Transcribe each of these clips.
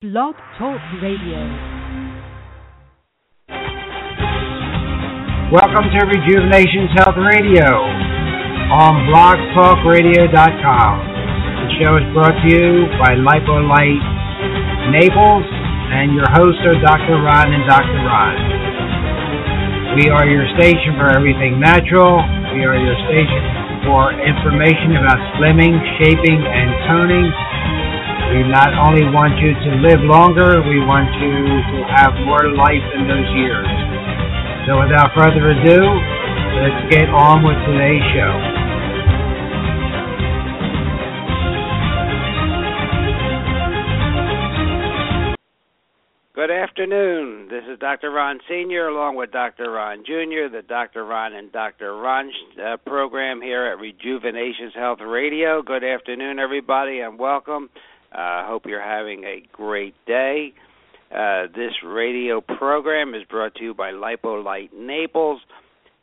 Blog Talk Radio. Welcome to Rejuvenations Health Radio on blogtalkradio.com. The show is brought to you by Lipolite Naples and your hosts are Dr. Ron and Dr. Ron. We are your station for everything natural. We are your station for information about slimming, shaping, and toning we not only want you to live longer, we want you to have more life in those years. So without further ado, let's get on with today's show. Good afternoon. This is Dr. Ron Sr. along with Dr. Ron Jr., the Dr. Ron and Dr. Ron uh, program here at Rejuvenations Health Radio. Good afternoon, everybody, and welcome. I uh, hope you're having a great day. Uh, this radio program is brought to you by Lipolite Naples,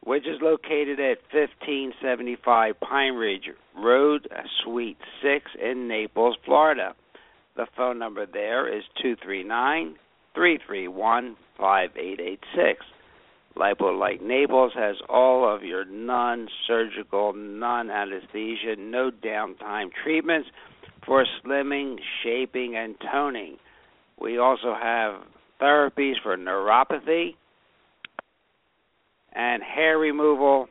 which is located at 1575 Pine Ridge Road, Suite 6 in Naples, Florida. The phone number there is 239 331 5886. Lipolite Naples has all of your non surgical, non anesthesia, no downtime treatments for slimming, shaping, and toning. We also have therapies for neuropathy and hair removal.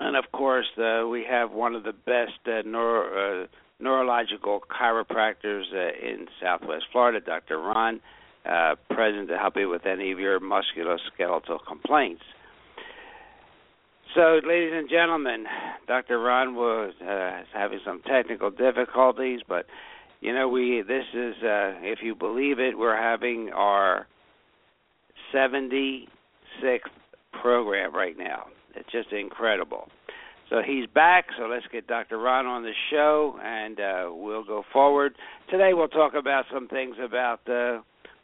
And of course, uh, we have one of the best uh, neuro, uh, neurological chiropractors uh, in Southwest Florida, Dr. Ron, uh, present to help you with any of your musculoskeletal complaints. So, ladies and gentlemen, Dr. Ron was uh, having some technical difficulties, but you know, we this is, uh, if you believe it, we're having our 76th program right now. It's just incredible. So he's back. So let's get Dr. Ron on the show, and uh, we'll go forward. Today we'll talk about some things about the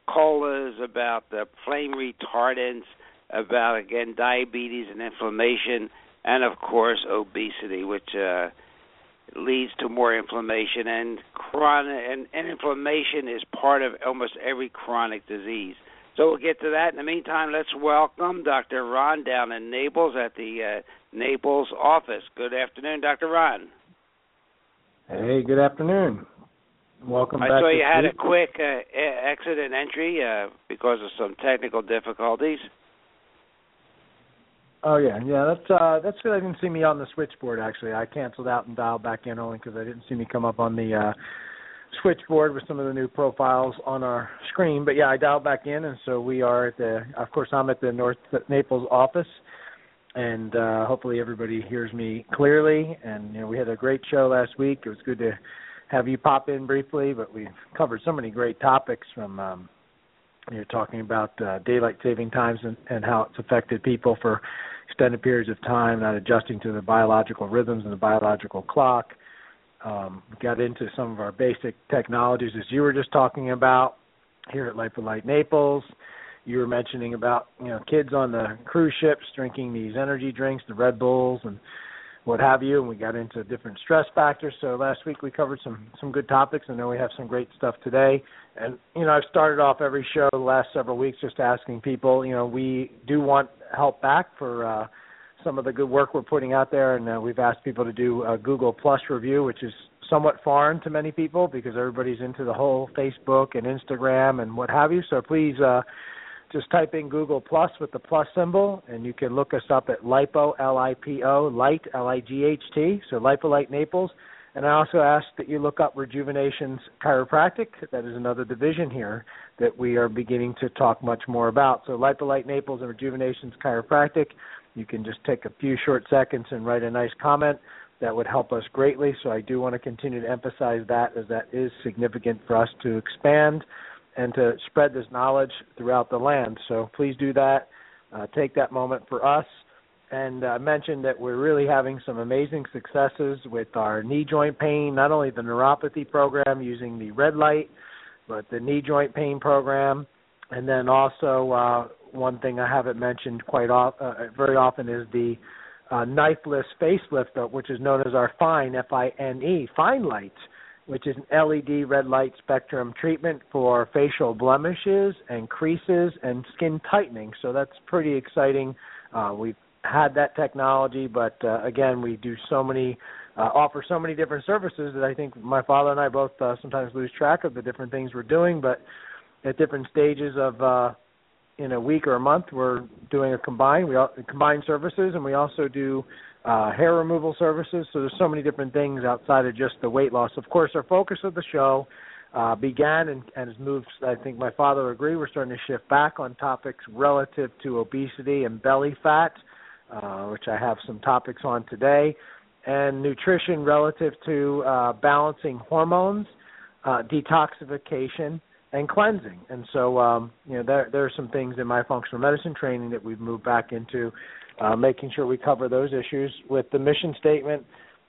colas, about the flame retardants about again diabetes and inflammation, and of course obesity, which uh, leads to more inflammation and chronic and, and inflammation is part of almost every chronic disease. So we'll get to that. In the meantime, let's welcome Dr. Ron down in Naples at the uh, Naples office. Good afternoon, Dr. Ron. Hey, good afternoon. Welcome I back. saw you had a quick uh, exit and entry uh, because of some technical difficulties. Oh yeah, yeah. That's uh that's good. I didn't see me on the switchboard actually. I canceled out and dialed back in only because I didn't see me come up on the uh switchboard with some of the new profiles on our screen. But yeah, I dialed back in, and so we are at the. Of course, I'm at the North Naples office, and uh hopefully everybody hears me clearly. And you know, we had a great show last week. It was good to have you pop in briefly, but we covered so many great topics from. um you're talking about uh, daylight saving times and, and how it's affected people for extended periods of time, not adjusting to the biological rhythms and the biological clock. Um, got into some of our basic technologies, as you were just talking about here at Lipolite Naples. You were mentioning about you know kids on the cruise ships drinking these energy drinks, the Red Bulls, and what have you, and we got into different stress factors. So last week we covered some some good topics. I know we have some great stuff today. And you know, I've started off every show the last several weeks just asking people, you know, we do want help back for uh some of the good work we're putting out there and uh, we've asked people to do a Google Plus review, which is somewhat foreign to many people because everybody's into the whole Facebook and Instagram and what have you. So please uh just type in Google Plus with the plus symbol, and you can look us up at Lipo, L-I-P-O, Light, L-I-G-H-T, so Lipolite Naples. And I also ask that you look up Rejuvenations Chiropractic. That is another division here that we are beginning to talk much more about. So Lipolite Naples and Rejuvenations Chiropractic. You can just take a few short seconds and write a nice comment. That would help us greatly. So I do want to continue to emphasize that as that is significant for us to expand and to spread this knowledge throughout the land. So please do that. Uh, take that moment for us. And I uh, mentioned that we're really having some amazing successes with our knee joint pain, not only the neuropathy program using the red light, but the knee joint pain program. And then also, uh, one thing I haven't mentioned quite off, uh, very often is the uh, knifeless facelift, uh, which is known as our Fine, F I N E, Fine Light which is an LED red light spectrum treatment for facial blemishes and creases and skin tightening. So that's pretty exciting. Uh, we've had that technology, but uh, again, we do so many, uh, offer so many different services that I think my father and I both uh, sometimes lose track of the different things we're doing. But at different stages of uh, in a week or a month, we're doing a combined we all, combined services, and we also do uh, hair removal services. So there's so many different things outside of just the weight loss. Of course, our focus of the show uh, began and, and has moved. I think my father agree. We're starting to shift back on topics relative to obesity and belly fat, uh, which I have some topics on today, and nutrition relative to uh, balancing hormones, uh, detoxification, and cleansing. And so, um, you know, there there are some things in my functional medicine training that we've moved back into, uh, making sure we cover those issues with the mission statement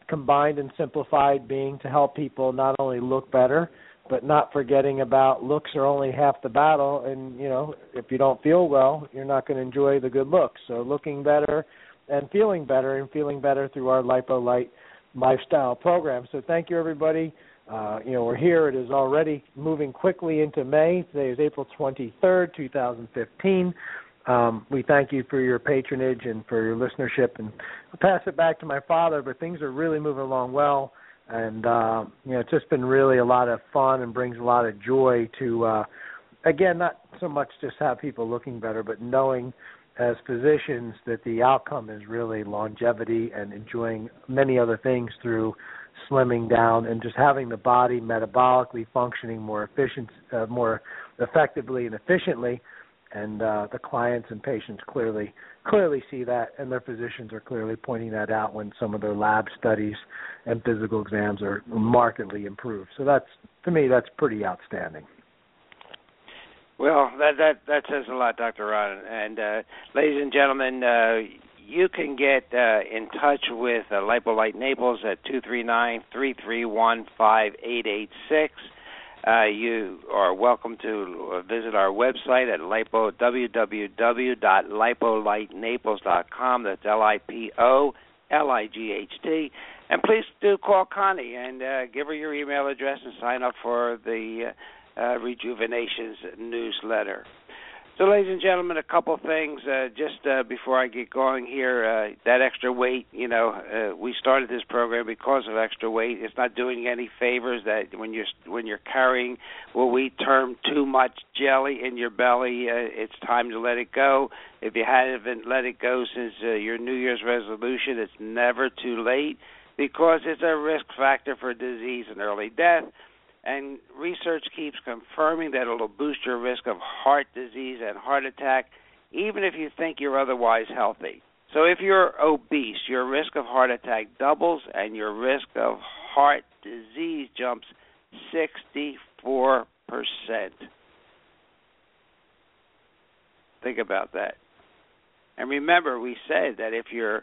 combined and simplified being to help people not only look better but not forgetting about looks are only half the battle and you know if you don't feel well you're not going to enjoy the good looks so looking better and feeling better and feeling better through our Lipo lipolite lifestyle program so thank you everybody uh, you know, we're here. It is already moving quickly into May. Today is April 23rd, 2015. Um, we thank you for your patronage and for your listenership, and I'll pass it back to my father. But things are really moving along well, and uh, you know, it's just been really a lot of fun and brings a lot of joy to, uh, again, not so much just have people looking better, but knowing as physicians that the outcome is really longevity and enjoying many other things through slimming down and just having the body metabolically functioning more efficient, uh, more effectively and efficiently. And uh, the clients and patients clearly clearly see that, and their physicians are clearly pointing that out when some of their lab studies and physical exams are markedly improved. So that's to me that's pretty outstanding. Well, that that that says a lot, Dr. Ron. And uh, ladies and gentlemen, uh, you can get uh, in touch with uh, Lipolite Naples at two three nine three three one five eight eight six. Uh, you are welcome to uh, visit our website at lipo www.lipolitenaples.com. That's L-I-P-O-L-I-G-H-T. And please do call Connie and uh, give her your email address and sign up for the uh, uh, Rejuvenations newsletter. So, ladies and gentlemen, a couple things uh, just uh, before I get going here. Uh, that extra weight, you know, uh, we started this program because of extra weight. It's not doing any favors. That when you're when you're carrying what we term too much jelly in your belly, uh, it's time to let it go. If you haven't let it go since uh, your New Year's resolution, it's never too late because it's a risk factor for disease and early death and research keeps confirming that it'll boost your risk of heart disease and heart attack, even if you think you're otherwise healthy. So if you're obese, your risk of heart attack doubles and your risk of heart disease jumps 64%. Think about that. And remember, we said that if you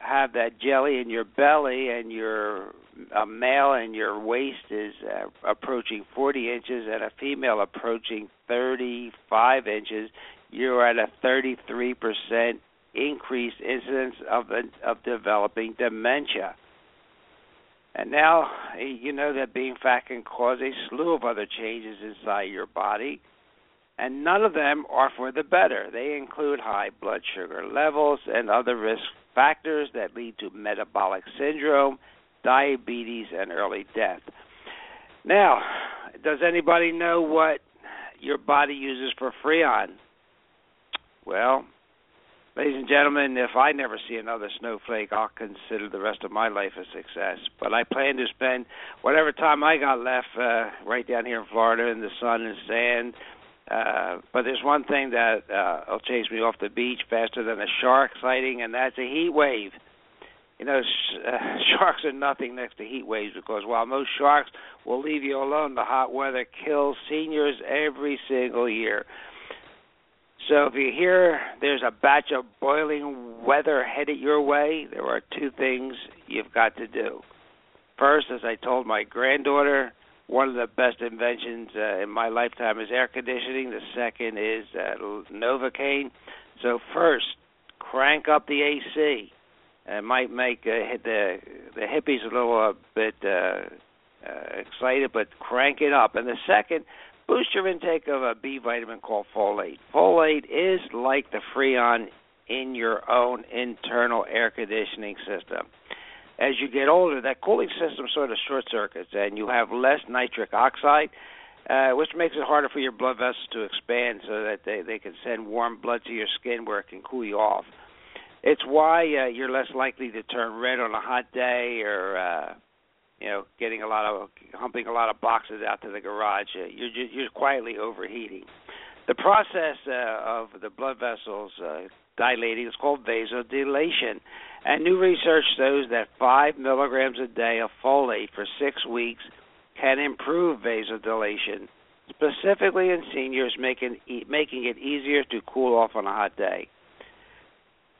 have that jelly in your belly and your a male and your waist is uh, approaching 40 inches and a female approaching 35 inches, you're at a 33% increased incidence of of developing dementia. And now you know that being fat can cause a slew of other changes inside your body, and none of them are for the better. They include high blood sugar levels and other risk factors that lead to metabolic syndrome diabetes, and early death. Now, does anybody know what your body uses for Freon? Well, ladies and gentlemen, if I never see another snowflake, I'll consider the rest of my life a success. But I plan to spend whatever time I got left uh, right down here in Florida in the sun and sand. Uh, but there's one thing that uh, will chase me off the beach faster than a shark sighting, and that's a heat wave you know, sh- uh, sharks are nothing next to heat waves because while most sharks will leave you alone, the hot weather kills seniors every single year. So if you hear there's a batch of boiling weather headed your way, there are two things you've got to do. First, as I told my granddaughter, one of the best inventions uh, in my lifetime is air conditioning. The second is uh, Novocaine. So first, crank up the AC it might make uh, the the hippies a little uh, bit uh, uh, excited, but crank it up. And the second, boost your intake of a B vitamin called folate. Folate is like the Freon in your own internal air conditioning system. As you get older, that cooling system sort of short circuits, and you have less nitric oxide, uh, which makes it harder for your blood vessels to expand so that they, they can send warm blood to your skin where it can cool you off. It's why uh, you're less likely to turn red on a hot day or uh, you know, getting a lot of humping a lot of boxes out to the garage. Uh, you're just, you're quietly overheating. The process uh, of the blood vessels uh, dilating is called vasodilation, and new research shows that five milligrams a day of folate for six weeks can improve vasodilation, specifically in seniors, making making it easier to cool off on a hot day.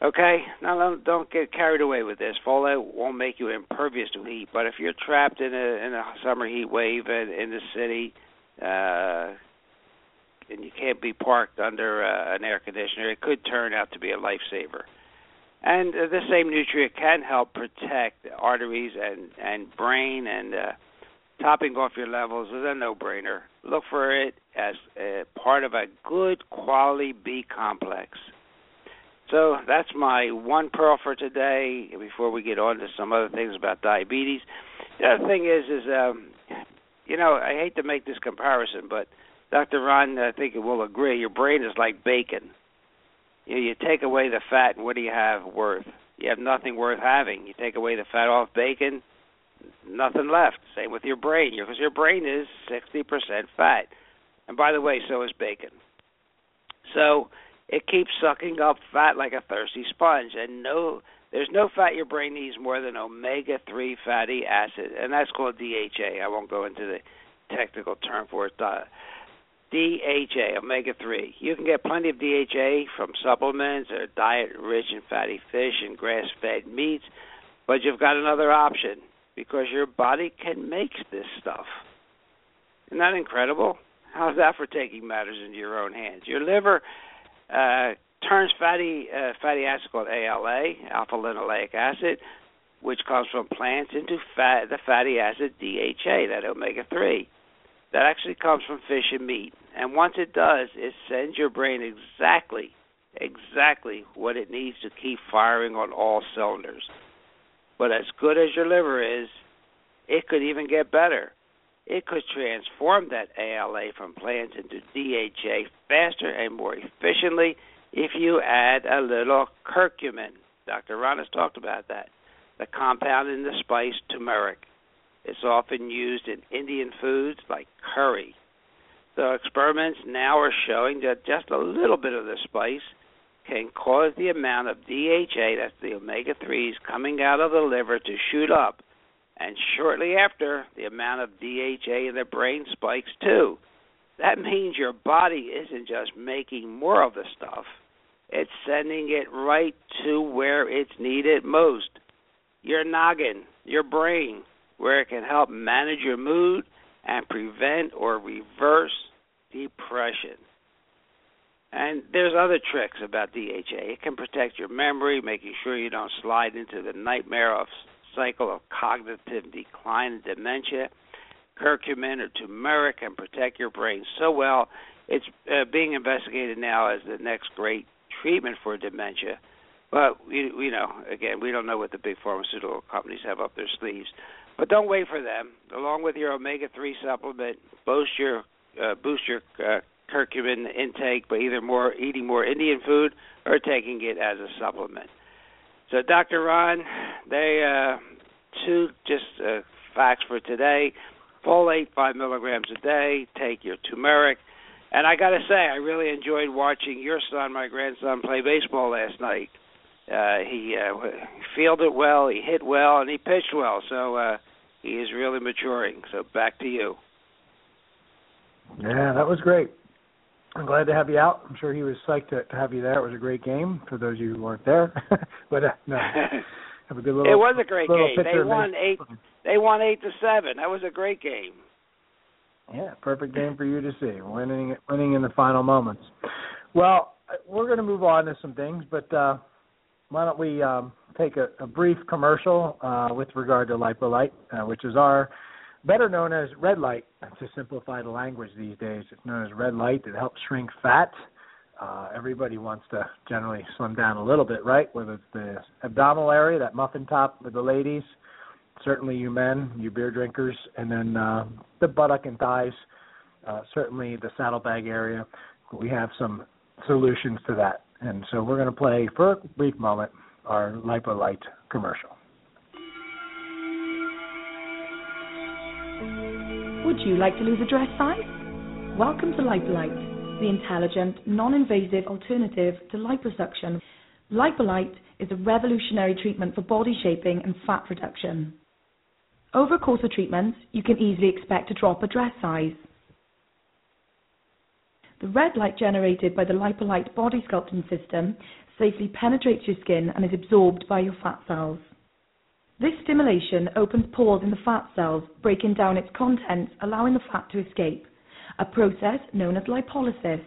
Okay, now don't, don't get carried away with this. Folate won't make you impervious to heat, but if you're trapped in a in a summer heat wave in, in the city, uh, and you can't be parked under uh, an air conditioner, it could turn out to be a lifesaver. And uh, the same nutrient can help protect arteries and and brain, and uh, topping off your levels is a no-brainer. Look for it as part of a good quality B complex. So that's my one pearl for today. Before we get on to some other things about diabetes, the other thing is, is um, you know, I hate to make this comparison, but Dr. Ron, I think will agree. Your brain is like bacon. You, know, you take away the fat, and what do you have worth? You have nothing worth having. You take away the fat off bacon, nothing left. Same with your brain, because your brain is 60% fat. And by the way, so is bacon. So it keeps sucking up fat like a thirsty sponge, and no, there's no fat your brain needs more than omega-3 fatty acid, and that's called DHA. I won't go into the technical term for it. Uh, DHA, omega-3. You can get plenty of DHA from supplements or diet rich in fatty fish and grass-fed meats, but you've got another option because your body can make this stuff. Isn't that incredible? How's that for taking matters into your own hands? Your liver uh, turns fatty uh, fatty acid called ALA, alpha linoleic acid, which comes from plants, into fat, the fatty acid DHA, that omega three. That actually comes from fish and meat. And once it does, it sends your brain exactly, exactly what it needs to keep firing on all cylinders. But as good as your liver is, it could even get better it could transform that ALA from plants into DHA faster and more efficiently if you add a little curcumin. Dr. Ron has talked about that. The compound in the spice turmeric. It's often used in Indian foods like curry. So experiments now are showing that just a little bit of the spice can cause the amount of DHA, that's the omega 3s, coming out of the liver to shoot up and shortly after, the amount of DHA in the brain spikes too. That means your body isn't just making more of the stuff, it's sending it right to where it's needed most your noggin, your brain, where it can help manage your mood and prevent or reverse depression. And there's other tricks about DHA. It can protect your memory, making sure you don't slide into the nightmare of cycle of cognitive decline and dementia. Curcumin or turmeric can protect your brain so well. It's uh, being investigated now as the next great treatment for dementia. But we, we know again, we don't know what the big pharmaceutical companies have up their sleeves. But don't wait for them. Along with your omega-3 supplement, boost your uh, boost your uh, curcumin intake by either more eating more Indian food or taking it as a supplement. So, Dr. Ron, they uh, two just uh, facts for today: folate five milligrams a day. Take your turmeric. And I got to say, I really enjoyed watching your son, my grandson, play baseball last night. Uh, he uh, fielded well, he hit well, and he pitched well. So uh, he is really maturing. So back to you. Yeah, that was great. I'm glad to have you out. I'm sure he was psyched to, to have you there. It was a great game for those of you who weren't there. but uh, no, have a good little. It was a great game. They won eight. They won eight to seven. That was a great game. Yeah, perfect game for you to see. Winning, winning in the final moments. Well, we're going to move on to some things, but uh, why don't we um, take a, a brief commercial uh, with regard to Lipolite, uh, which is our better known as red light. To simplify the language these days, it's known as red light. It helps shrink fat. Uh, everybody wants to generally slim down a little bit, right? Whether it's the abdominal area, that muffin top with the ladies, certainly you men, you beer drinkers, and then uh, the buttock and thighs, uh, certainly the saddlebag area. We have some solutions to that. And so we're going to play for a brief moment our LipoLite commercial. Would you like to lose a dress size? Welcome to LipoLite, the intelligent, non-invasive alternative to liposuction. LipoLite is a revolutionary treatment for body shaping and fat reduction. Over a course of treatment, you can easily expect to drop a dress size. The red light generated by the LipoLite body sculpting system safely penetrates your skin and is absorbed by your fat cells. This stimulation opens pores in the fat cells, breaking down its contents, allowing the fat to escape, a process known as lipolysis.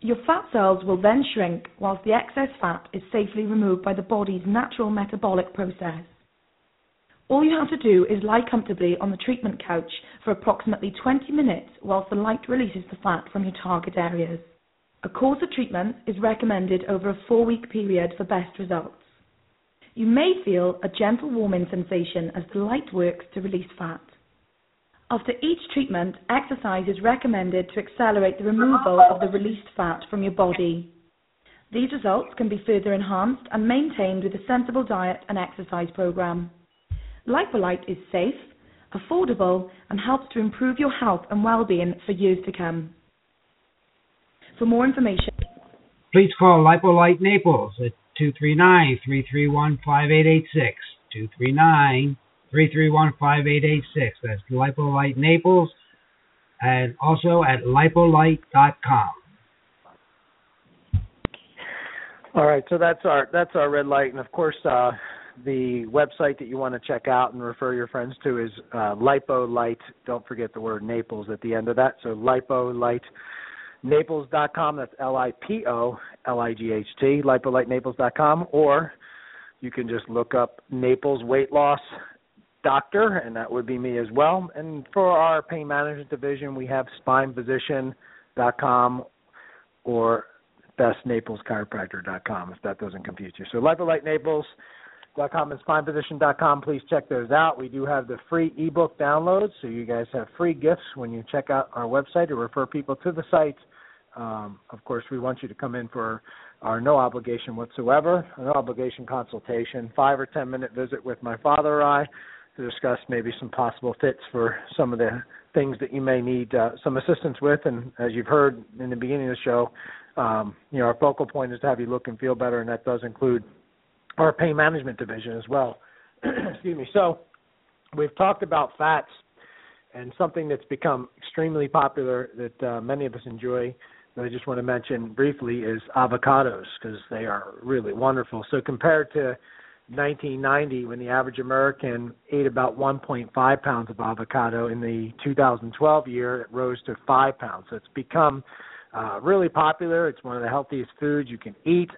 Your fat cells will then shrink whilst the excess fat is safely removed by the body's natural metabolic process. All you have to do is lie comfortably on the treatment couch for approximately 20 minutes whilst the light releases the fat from your target areas. A course of treatment is recommended over a four week period for best results. You may feel a gentle warming sensation as the light works to release fat. After each treatment, exercise is recommended to accelerate the removal of the released fat from your body. These results can be further enhanced and maintained with a sensible diet and exercise program. LipoLite is safe, affordable, and helps to improve your health and well-being for years to come. For more information, please call LipoLite Naples at 239-331-5886. 239-331-5886. That's LipoLite Naples and also at lipolite.com. All right, so that's our that's our red light, and of course, uh, the website that you want to check out and refer your friends to is uh, LipoLite. Don't forget the word Naples at the end of that. So LipoLite. Naples.com. That's L I P O L I G H T. LipoLiteNaples.com. Or you can just look up Naples Weight Loss Doctor, and that would be me as well. And for our pain management division, we have SpinePhysician.com or bestnapleschiropractor.com if that doesn't confuse you. So LipoLite Naples com and spinephysician.com. Please check those out. We do have the free ebook downloads, so you guys have free gifts when you check out our website or refer people to the site. Um, of course, we want you to come in for our no obligation whatsoever, no obligation consultation, five or ten minute visit with my father or I to discuss maybe some possible fits for some of the things that you may need uh, some assistance with. And as you've heard in the beginning of the show, um, you know our focal point is to have you look and feel better, and that does include our pain management division as well. Excuse me. So we've talked about fats and something that's become extremely popular that uh, many of us enjoy that I just want to mention briefly is avocados because they are really wonderful. So compared to 1990 when the average American ate about 1.5 pounds of avocado in the 2012 year it rose to 5 pounds. So it's become uh, really popular. It's one of the healthiest foods you can eat.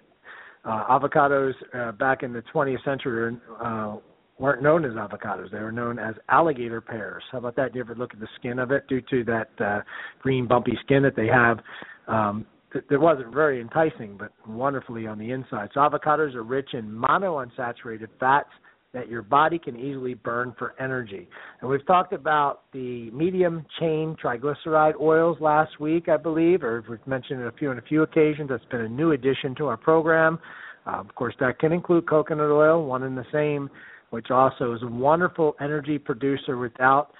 Uh, avocados uh, back in the 20th century uh, weren't known as avocados; they were known as alligator pears. How about that? Do you ever look at the skin of it? Due to that uh, green, bumpy skin that they have, um, th- that wasn't very enticing, but wonderfully on the inside. So avocados are rich in monounsaturated fats that your body can easily burn for energy. And we've talked about the medium chain triglyceride oils last week, I believe, or we've mentioned it a few on a few occasions. That's been a new addition to our program. Uh, of course, that can include coconut oil, one and the same, which also is a wonderful energy producer without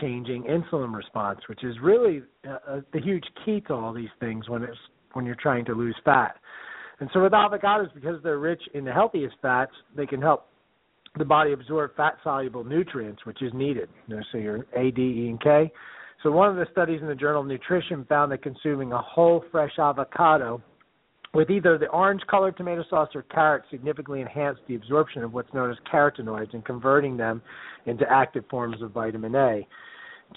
changing insulin response, which is really uh, the huge key to all these things when it's when you're trying to lose fat. And so with avocados, because they're rich in the healthiest fats, they can help the body absorb fat soluble nutrients, which is needed. You know, so your A, D, E, and K. So one of the studies in the Journal of Nutrition found that consuming a whole fresh avocado with either the orange colored tomato sauce or carrot significantly enhanced the absorption of what's known as carotenoids and converting them into active forms of vitamin A.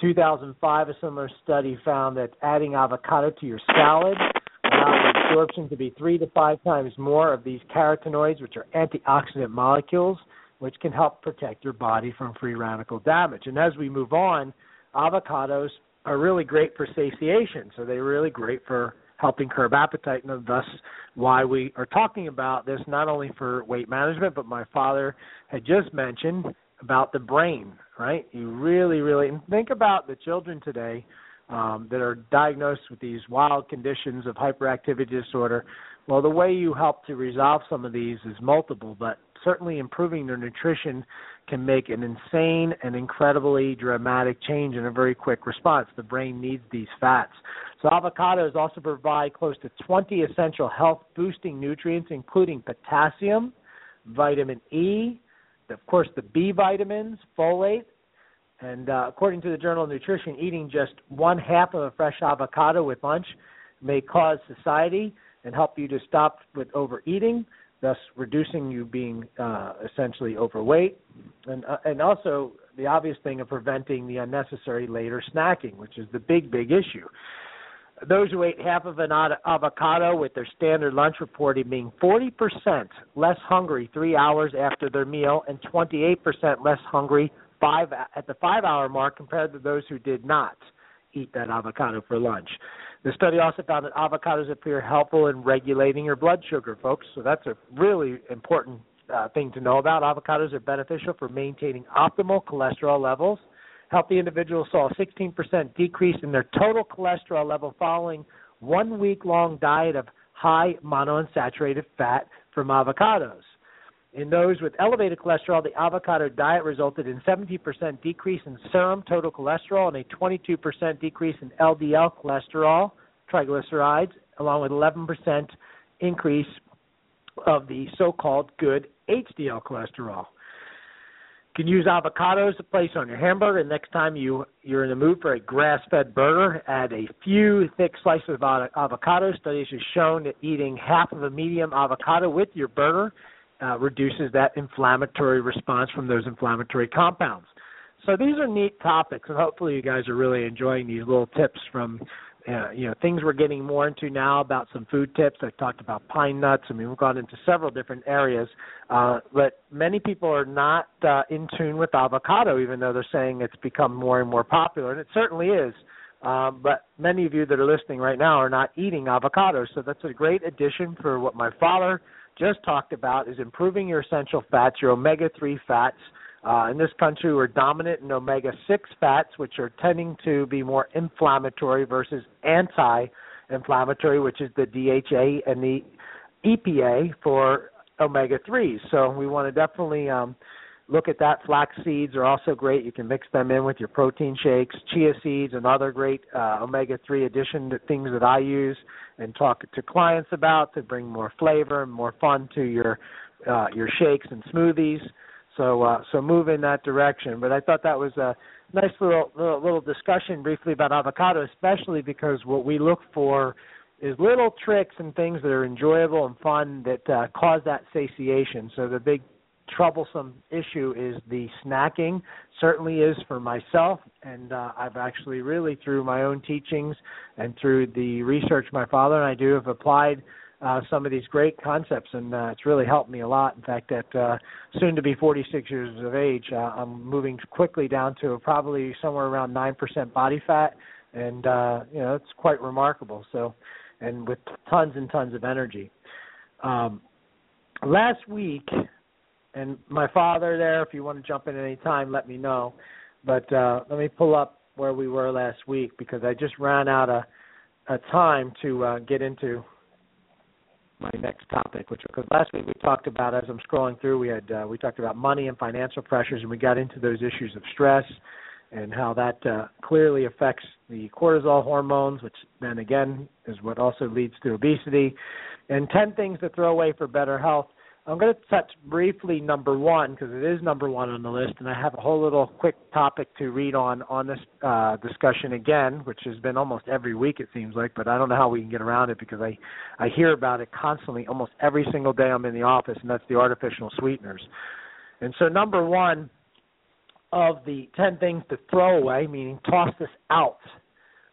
2005, a similar study found that adding avocado to your salad allowed absorption to be three to five times more of these carotenoids, which are antioxidant molecules, which can help protect your body from free radical damage. And as we move on, avocados are really great for satiation, so they're really great for helping curb appetite, and thus why we are talking about this not only for weight management, but my father had just mentioned about the brain, right? You really, really think about the children today um, that are diagnosed with these wild conditions of hyperactivity disorder. Well, the way you help to resolve some of these is multiple, but certainly improving their nutrition can make an insane and incredibly dramatic change in a very quick response. The brain needs these fats. So avocados also provide close to 20 essential health boosting nutrients including potassium, vitamin E, of course the B vitamins, folate, and uh, according to the Journal of Nutrition, eating just one half of a fresh avocado with lunch may cause satiety and help you to stop with overeating thus reducing you being uh, essentially overweight, and uh, and also the obvious thing of preventing the unnecessary later snacking, which is the big big issue. Those who ate half of an avocado with their standard lunch reported being 40% less hungry three hours after their meal and 28% less hungry five at the five hour mark compared to those who did not eat that avocado for lunch. The study also found that avocados appear helpful in regulating your blood sugar, folks. So that's a really important uh, thing to know about. Avocados are beneficial for maintaining optimal cholesterol levels. Healthy individuals saw a 16% decrease in their total cholesterol level following one week long diet of high monounsaturated fat from avocados. In those with elevated cholesterol, the avocado diet resulted in 70% decrease in serum total cholesterol and a 22% decrease in LDL cholesterol, triglycerides, along with 11% increase of the so-called good HDL cholesterol. You can use avocados to place on your hamburger. Next time you you're in the mood for a grass-fed burger, add a few thick slices of avocado. Studies have shown that eating half of a medium avocado with your burger uh, reduces that inflammatory response from those inflammatory compounds. So these are neat topics, and hopefully you guys are really enjoying these little tips from uh, you know things we're getting more into now about some food tips. I've talked about pine nuts. I mean, we've gone into several different areas, uh, but many people are not uh, in tune with avocado, even though they're saying it's become more and more popular, and it certainly is. Um, but many of you that are listening right now are not eating avocados, so that's a great addition for what my father just talked about is improving your essential fats, your omega 3 fats. Uh, in this country, we're dominant in omega 6 fats, which are tending to be more inflammatory versus anti inflammatory, which is the DHA and the EPA for omega 3s. So we want to definitely um, look at that. Flax seeds are also great. You can mix them in with your protein shakes. Chia seeds, another great uh, omega 3 addition to things that I use and talk to clients about to bring more flavor and more fun to your uh, your shakes and smoothies. So uh, so move in that direction. But I thought that was a nice little, little little discussion briefly about avocado, especially because what we look for is little tricks and things that are enjoyable and fun that uh, cause that satiation. So the big troublesome issue is the snacking. Certainly is for myself, and uh, I've actually really through my own teachings and through the research my father and I do have applied uh, some of these great concepts, and uh, it's really helped me a lot. In fact, at uh, soon to be 46 years of age, uh, I'm moving quickly down to probably somewhere around nine percent body fat, and uh, you know it's quite remarkable. So, and with tons and tons of energy. Um, last week, and my father there. If you want to jump in any time, let me know. But uh, let me pull up where we were last week because I just ran out of time to uh, get into my next topic, which because last week we talked about as I'm scrolling through, we had uh, we talked about money and financial pressures, and we got into those issues of stress and how that uh, clearly affects the cortisol hormones, which then again is what also leads to obesity, and 10 things to throw away for better health. I'm going to touch briefly number one because it is number one on the list, and I have a whole little quick topic to read on on this uh, discussion again, which has been almost every week it seems like, but I don't know how we can get around it because I I hear about it constantly, almost every single day I'm in the office, and that's the artificial sweeteners. And so number one of the ten things to throw away, meaning toss this out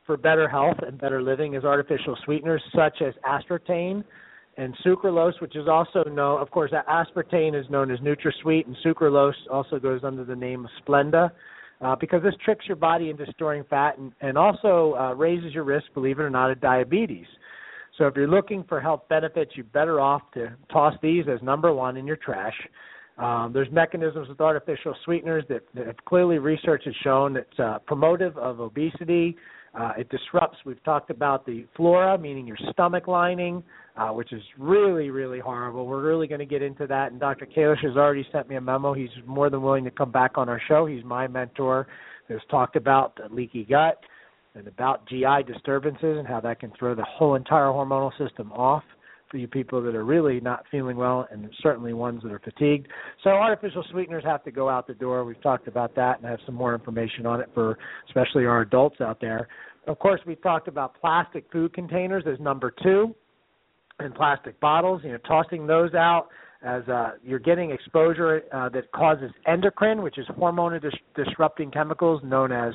for better health and better living, is artificial sweeteners such as aspartame and sucralose, which is also known, of course, aspartame is known as NutraSweet, and sucralose also goes under the name of Splenda. Uh, because this tricks your body into storing fat and, and also uh, raises your risk, believe it or not, of diabetes. So if you're looking for health benefits, you're better off to toss these as number one in your trash. Um, there's mechanisms with artificial sweeteners that, that clearly research has shown it's uh, promotive of obesity. Uh, it disrupts. We've talked about the flora, meaning your stomach lining, uh, which is really, really horrible. We're really going to get into that. And Dr. Kalish has already sent me a memo. He's more than willing to come back on our show. He's my mentor. Has talked about leaky gut and about GI disturbances and how that can throw the whole entire hormonal system off you people that are really not feeling well and certainly ones that are fatigued. So artificial sweeteners have to go out the door. We've talked about that and have some more information on it for especially our adults out there. Of course, we talked about plastic food containers as number 2 and plastic bottles, you know, tossing those out as uh, you're getting exposure uh, that causes endocrine, which is hormone dis- disrupting chemicals known as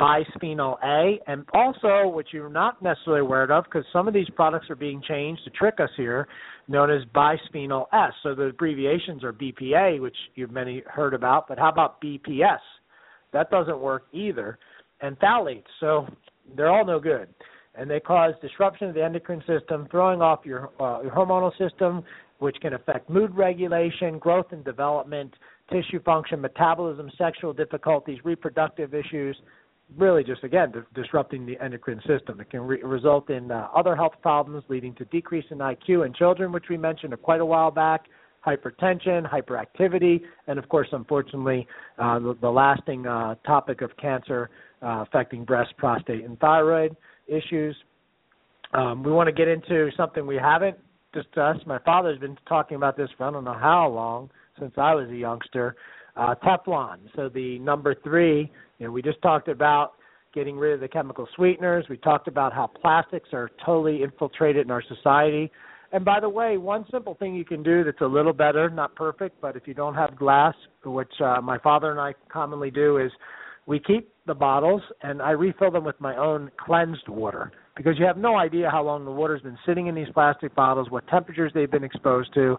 bisphenol A, and also, which you're not necessarily aware of, because some of these products are being changed to trick us here, known as bisphenol S. So the abbreviations are BPA, which you've many heard about, but how about BPS? That doesn't work either. And phthalates, so they're all no good. And they cause disruption of the endocrine system, throwing off your, uh, your hormonal system, which can affect mood regulation, growth and development, tissue function, metabolism, sexual difficulties, reproductive issues, really just again di- disrupting the endocrine system. It can re- result in uh, other health problems, leading to decrease in IQ in children, which we mentioned quite a while back, hypertension, hyperactivity, and of course, unfortunately, uh, the, the, lasting uh, topic of cancer uh, affecting breast, prostate, and thyroid issues. Um, we want to get into something we haven't discussed. My father's been talking about this for I don't know how long since I was a youngster. Uh, Teflon. So the number three you know, we just talked about getting rid of the chemical sweeteners. We talked about how plastics are totally infiltrated in our society. And by the way, one simple thing you can do that's a little better, not perfect, but if you don't have glass, which uh, my father and I commonly do, is we keep the bottles and I refill them with my own cleansed water because you have no idea how long the water's been sitting in these plastic bottles, what temperatures they've been exposed to.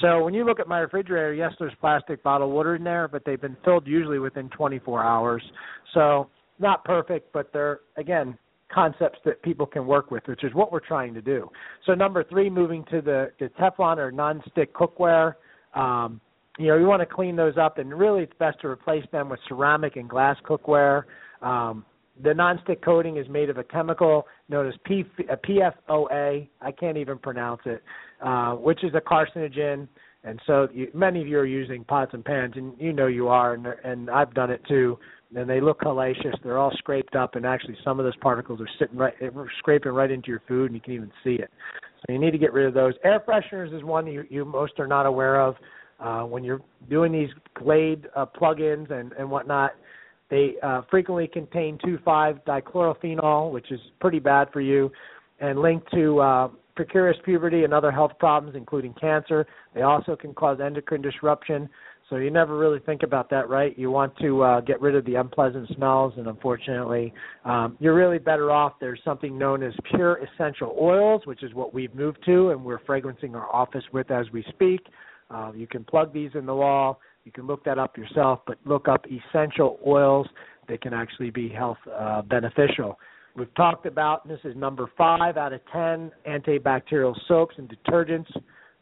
So when you look at my refrigerator, yes, there's plastic bottle water in there, but they've been filled usually within 24 hours. So not perfect, but they're again concepts that people can work with, which is what we're trying to do. So number three, moving to the, the Teflon or non-stick cookware. Um, you know, you want to clean those up, and really it's best to replace them with ceramic and glass cookware. Um, the nonstick coating is made of a chemical known as P, uh, PFOA. I can't even pronounce it, uh, which is a carcinogen. And so you, many of you are using pots and pans, and you know you are, and, and I've done it too. And they look hellacious. They're all scraped up, and actually some of those particles are sitting right, scraping right into your food, and you can even see it. So you need to get rid of those. Air fresheners is one you, you most are not aware of. Uh, when you're doing these Glade uh, plugins and and whatnot, they uh, frequently contain 2,5-dichlorophenol, which is pretty bad for you, and linked to uh, precarious puberty and other health problems, including cancer. They also can cause endocrine disruption. So you never really think about that, right? You want to uh, get rid of the unpleasant smells, and unfortunately, um, you're really better off. There's something known as pure essential oils, which is what we've moved to, and we're fragrancing our office with as we speak. Uh, you can plug these in the wall you can look that up yourself, but look up essential oils that can actually be health uh, beneficial. We've talked about this is number five out of ten antibacterial soaps and detergents.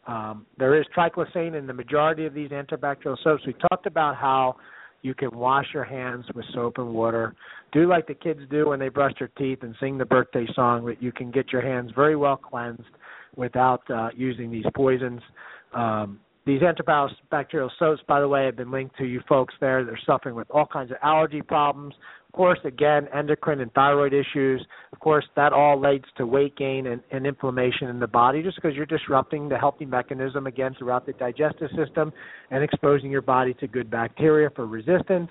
Um, there is triclosan in the majority of these antibacterial soaps. We talked about how you can wash your hands with soap and water. Do like the kids do when they brush their teeth and sing the birthday song, but you can get your hands very well cleansed without uh, using these poisons. Um, these antibacterial soaps, by the way, have been linked to you folks there that are suffering with all kinds of allergy problems. Of course, again, endocrine and thyroid issues. Of course, that all leads to weight gain and, and inflammation in the body just because you're disrupting the healthy mechanism again throughout the digestive system and exposing your body to good bacteria for resistance.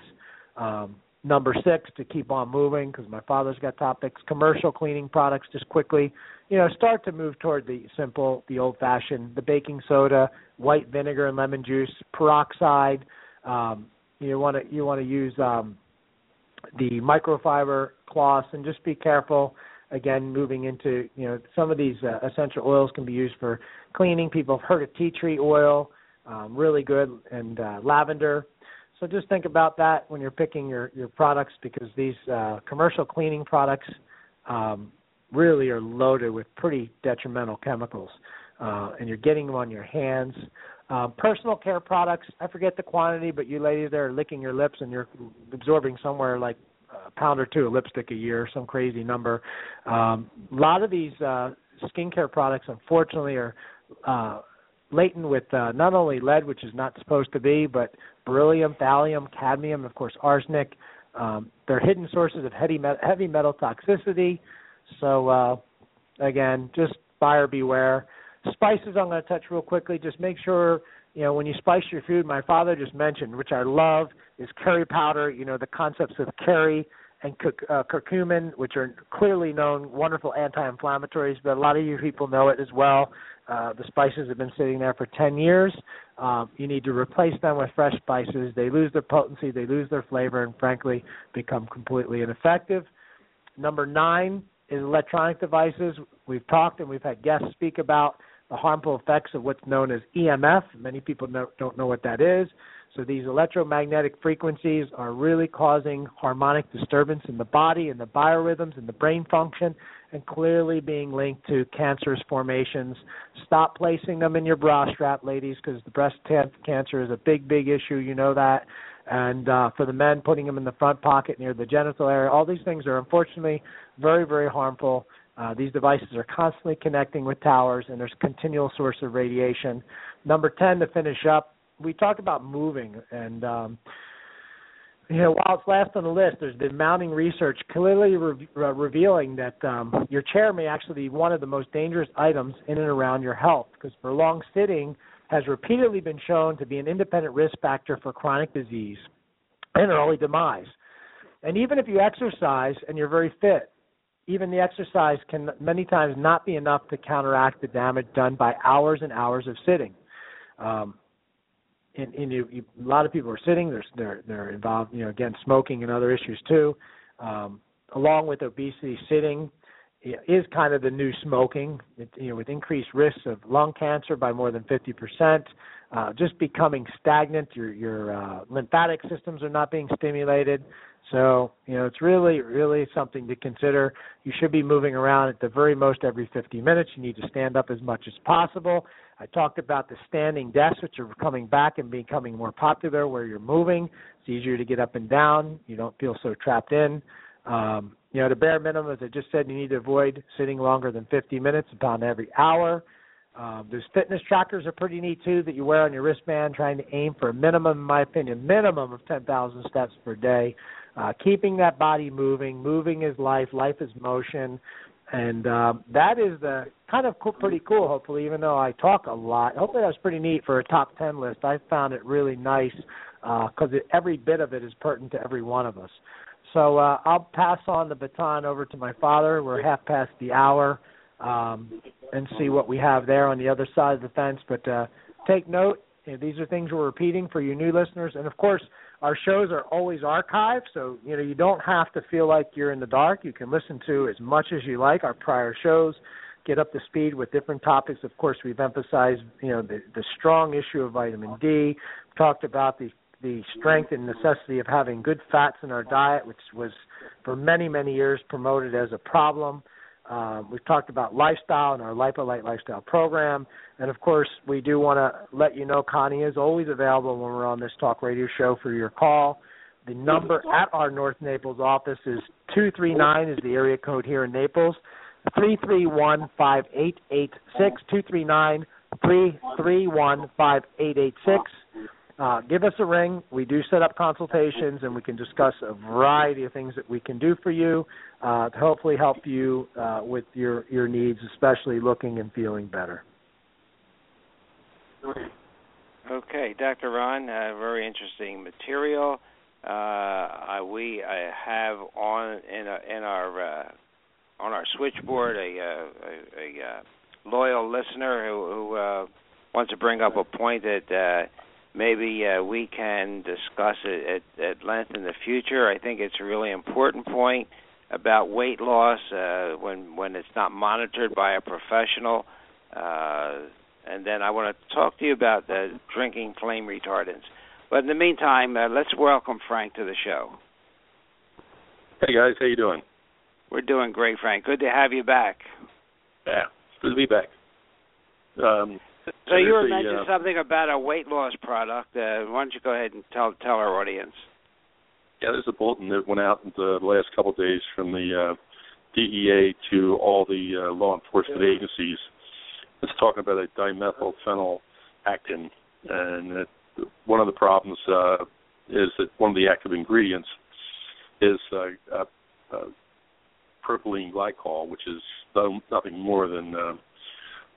Um, number six, to keep on moving because my father's got topics, commercial cleaning products just quickly you know, start to move toward the simple, the old fashioned, the baking soda, white vinegar and lemon juice, peroxide. Um, you want to you want to use um, the microfiber cloths and just be careful. again, moving into you know some of these uh, essential oils can be used for cleaning. People have heard of tea tree oil, um, really good, and uh, lavender. So just think about that when you're picking your your products because these uh, commercial cleaning products um, really are loaded with pretty detrimental chemicals, uh, and you're getting them on your hands. Um, personal care products, I forget the quantity, but you ladies there are licking your lips and you're absorbing somewhere like a pound or two of lipstick a year, some crazy number. Um, a lot of these uh, skincare products, unfortunately, are uh, laden with uh, not only lead, which is not supposed to be, but beryllium, thallium, cadmium, of course, arsenic. Um, they're hidden sources of heavy, heavy metal toxicity. So, uh, again, just buyer beware. Spices, I'm going to touch real quickly. Just make sure, you know, when you spice your food, my father just mentioned, which I love, is curry powder. You know, the concepts of curry and uh, curcumin, which are clearly known wonderful anti-inflammatories, but a lot of you people know it as well. Uh, the spices have been sitting there for 10 years. Um, you need to replace them with fresh spices. They lose their potency, they lose their flavor, and frankly, become completely ineffective. Number nine is electronic devices. We've talked and we've had guests speak about the harmful effects of what's known as EMF. Many people know, don't know what that is. So these electromagnetic frequencies are really causing harmonic disturbance in the body and the biorhythms and the brain function and clearly being linked to cancerous formations. Stop placing them in your bra strap, ladies, because the breast cancer is a big, big issue. You know that. And uh, for the men, putting them in the front pocket near the genital area. All these things are unfortunately very, very harmful. Uh, these devices are constantly connecting with towers, and there's a continual source of radiation. Number 10, to finish up, we talked about moving, and um, you know, while it's last on the list, there's been mounting research clearly re- uh, revealing that um, your chair may actually be one of the most dangerous items in and around your health because prolonged sitting has repeatedly been shown to be an independent risk factor for chronic disease and early demise. And even if you exercise and you're very fit, even the exercise can many times not be enough to counteract the damage done by hours and hours of sitting. Um, and, and you, you, a lot of people are sitting. They're they're they're involved. You know, again, smoking and other issues too. Um, along with obesity, sitting is kind of the new smoking. It, you know, with increased risks of lung cancer by more than 50 percent. Uh, just becoming stagnant. Your your uh, lymphatic systems are not being stimulated. So, you know, it's really, really something to consider. You should be moving around at the very most every 50 minutes. You need to stand up as much as possible. I talked about the standing desks, which are coming back and becoming more popular, where you're moving. It's easier to get up and down. You don't feel so trapped in. Um, you know, the bare minimum, as I just said, you need to avoid sitting longer than 50 minutes, about every hour. Um, those fitness trackers are pretty neat too that you wear on your wristband, trying to aim for a minimum, in my opinion, minimum of 10,000 steps per day. Uh, keeping that body moving, moving is life, life is motion, and um, that is the kind of cool, pretty cool. Hopefully, even though I talk a lot, hopefully that was pretty neat for a top 10 list. I found it really nice because uh, every bit of it is pertinent to every one of us. So uh, I'll pass on the baton over to my father. We're half past the hour um, and see what we have there on the other side of the fence. But uh, take note, you know, these are things we're repeating for you new listeners. And of course, our shows are always archived, so you know you don't have to feel like you're in the dark. You can listen to as much as you like our prior shows, get up to speed with different topics. Of course, we've emphasized you know the the strong issue of vitamin D. We've talked about the the strength and necessity of having good fats in our diet, which was for many many years promoted as a problem. Um, we've talked about lifestyle and our LipoLite lifestyle program, and of course, we do want to let you know Connie is always available when we're on this talk radio show for your call. The number at our North Naples office is two three nine is the area code here in Naples. Three three one five eight eight six two three nine three three one five eight eight six uh, give us a ring. We do set up consultations, and we can discuss a variety of things that we can do for you uh, to hopefully help you uh, with your your needs, especially looking and feeling better. Okay, Dr. Ron, uh, very interesting material. Uh, we have on in, a, in our uh, on our switchboard a, a, a, loyal listener who, who uh, wants to bring up a point that uh, maybe uh, we can discuss it at, at length in the future. I think it's a really important point. about weight loss uh, when when it's not monitored by a professional. Uh, and then I want to talk to you about the drinking flame retardants. But in the meantime, uh, let's welcome Frank to the show. Hey guys, how you doing? We're doing great, Frank. Good to have you back. Yeah, it's good to be back. Um, so you were mentioning uh, something about a weight loss product. Uh, why don't you go ahead and tell tell our audience? Yeah, there's a bulletin that went out in the last couple of days from the uh, DEA to all the uh, law enforcement agencies. It's talking about a dimethylphenylactin, and it, one of the problems uh, is that one of the active ingredients is uh, uh, uh, propylene glycol, which is nothing more than uh,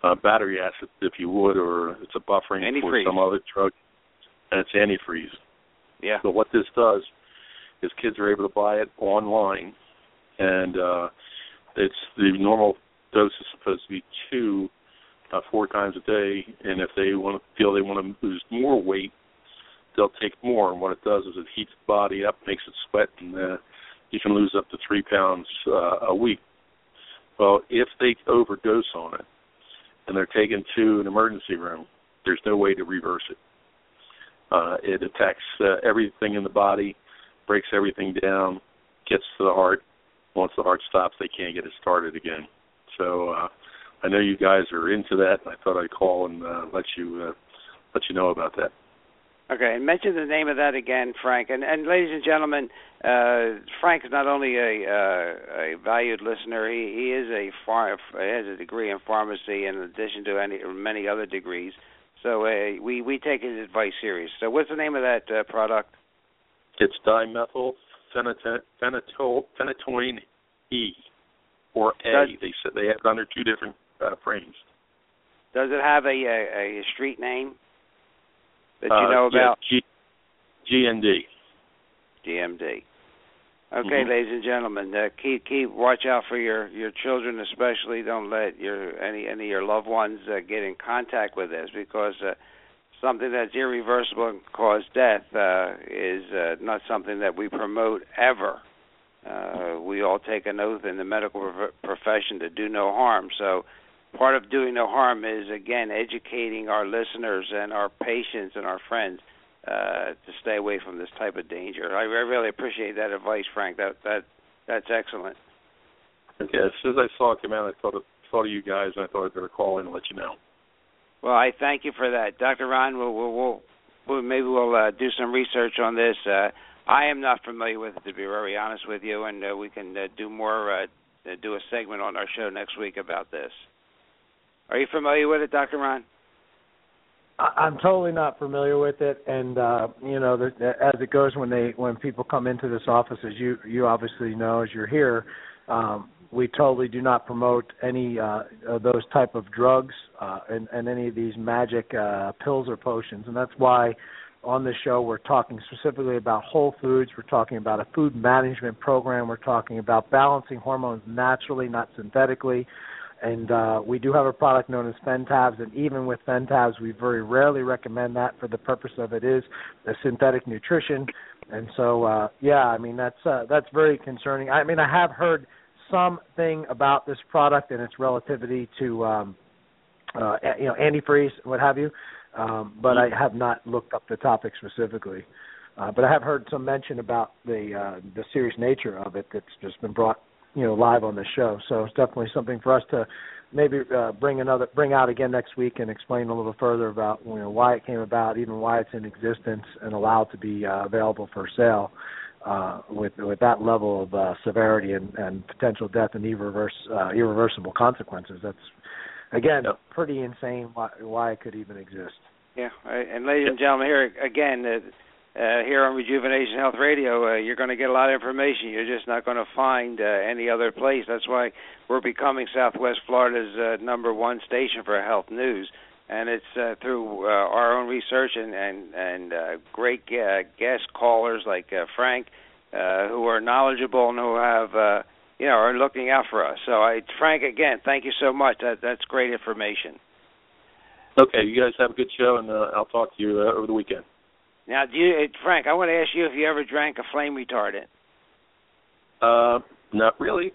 uh, battery acid, if you would, or it's a buffering Antifreeze. for some other drug, and it's antifreeze. Yeah. So what this does is kids are able to buy it online, and uh, it's the normal dose is supposed to be two, uh, four times a day, and if they want to feel they want to lose more weight, they'll take more. And what it does is it heats the body up, makes it sweat, and uh, you can lose up to three pounds uh, a week. Well, if they overdose on it and they're taken to an emergency room, there's no way to reverse it. Uh, it attacks uh, everything in the body, breaks everything down, gets to the heart. Once the heart stops, they can't get it started again. So uh, I know you guys are into that. And I thought I'd call and uh, let you uh, let you know about that. Okay, and mention the name of that again, Frank. And, and ladies and gentlemen, uh, Frank is not only a, uh, a valued listener; he, he is a phar- has a degree in pharmacy in addition to any many other degrees. So uh, we we take his advice serious. So what's the name of that uh, product? It's dimethyl phenytoin E or A. Does- they said they have it under two different uh, frames. Does it have a a, a street name that you Uh, know yeah, about? G- GND. GMD. Okay, Mhm. ladies and gentlemen, uh, keep keep watch out for your your children, especially. Don't let your any any of your loved ones uh, get in contact with this because uh, something that's irreversible and cause death uh, is uh, not something that we promote ever. Uh, we all take an oath in the medical prof- profession to do no harm. So, part of doing no harm is again educating our listeners and our patients and our friends uh, to stay away from this type of danger. I, I really appreciate that advice, Frank. That that that's excellent. Okay, as soon as I saw it come out, I thought of, thought of you guys, and I thought I'd better call in and let you know. Well, I thank you for that, Dr. Ron. We'll, we'll, we'll, we'll maybe we'll uh, do some research on this. Uh, I am not familiar with it, to be very honest with you, and uh, we can uh, do more. Uh, uh, do a segment on our show next week about this. Are you familiar with it, Dr. Ron? I'm totally not familiar with it, and uh, you know, the, as it goes when they when people come into this office, as you you obviously know, as you're here, um, we totally do not promote any uh, of those type of drugs uh, and, and any of these magic uh, pills or potions, and that's why on this show we're talking specifically about whole foods. We're talking about a food management program. We're talking about balancing hormones naturally, not synthetically and uh, we do have a product known as Fentabs, and even with Fentabs, we very rarely recommend that for the purpose of it is a synthetic nutrition, and so uh, yeah, I mean that's uh, that's very concerning. I mean I have heard something about this product and its relativity to um, uh, you know antifreeze, what have you, um, but I have not looked up the topic specifically. Uh, but I have heard some mention about the uh, the serious nature of it that's just been brought you know live on the show. So it's definitely something for us to maybe uh, bring another bring out again next week and explain a little further about you know why it came about, even why it's in existence and allowed to be uh, available for sale. Uh, with with that level of uh, severity and, and potential death and irreverse, uh, irreversible consequences, that's again Yep. pretty insane. Why why it could even exist. Yeah, uh, and ladies and gentlemen, here again, uh, here on Rejuvenation Health Radio, uh, you're going to get a lot of information. You're just not going to find uh, any other place. That's why we're becoming Southwest Florida's uh, number one station for health news, and it's uh, through uh, our own research and and and uh, great uh, guest callers like uh, Frank, uh, who are knowledgeable and who have. Uh, you know, are looking out for us. So, I, Frank, again, thank you so much. That, that's great information. Okay, you guys have a good show, and uh, I'll talk to you uh, over the weekend. Now, do you, uh, Frank? I want to ask you if you ever drank a flame retardant. Uh, Not really.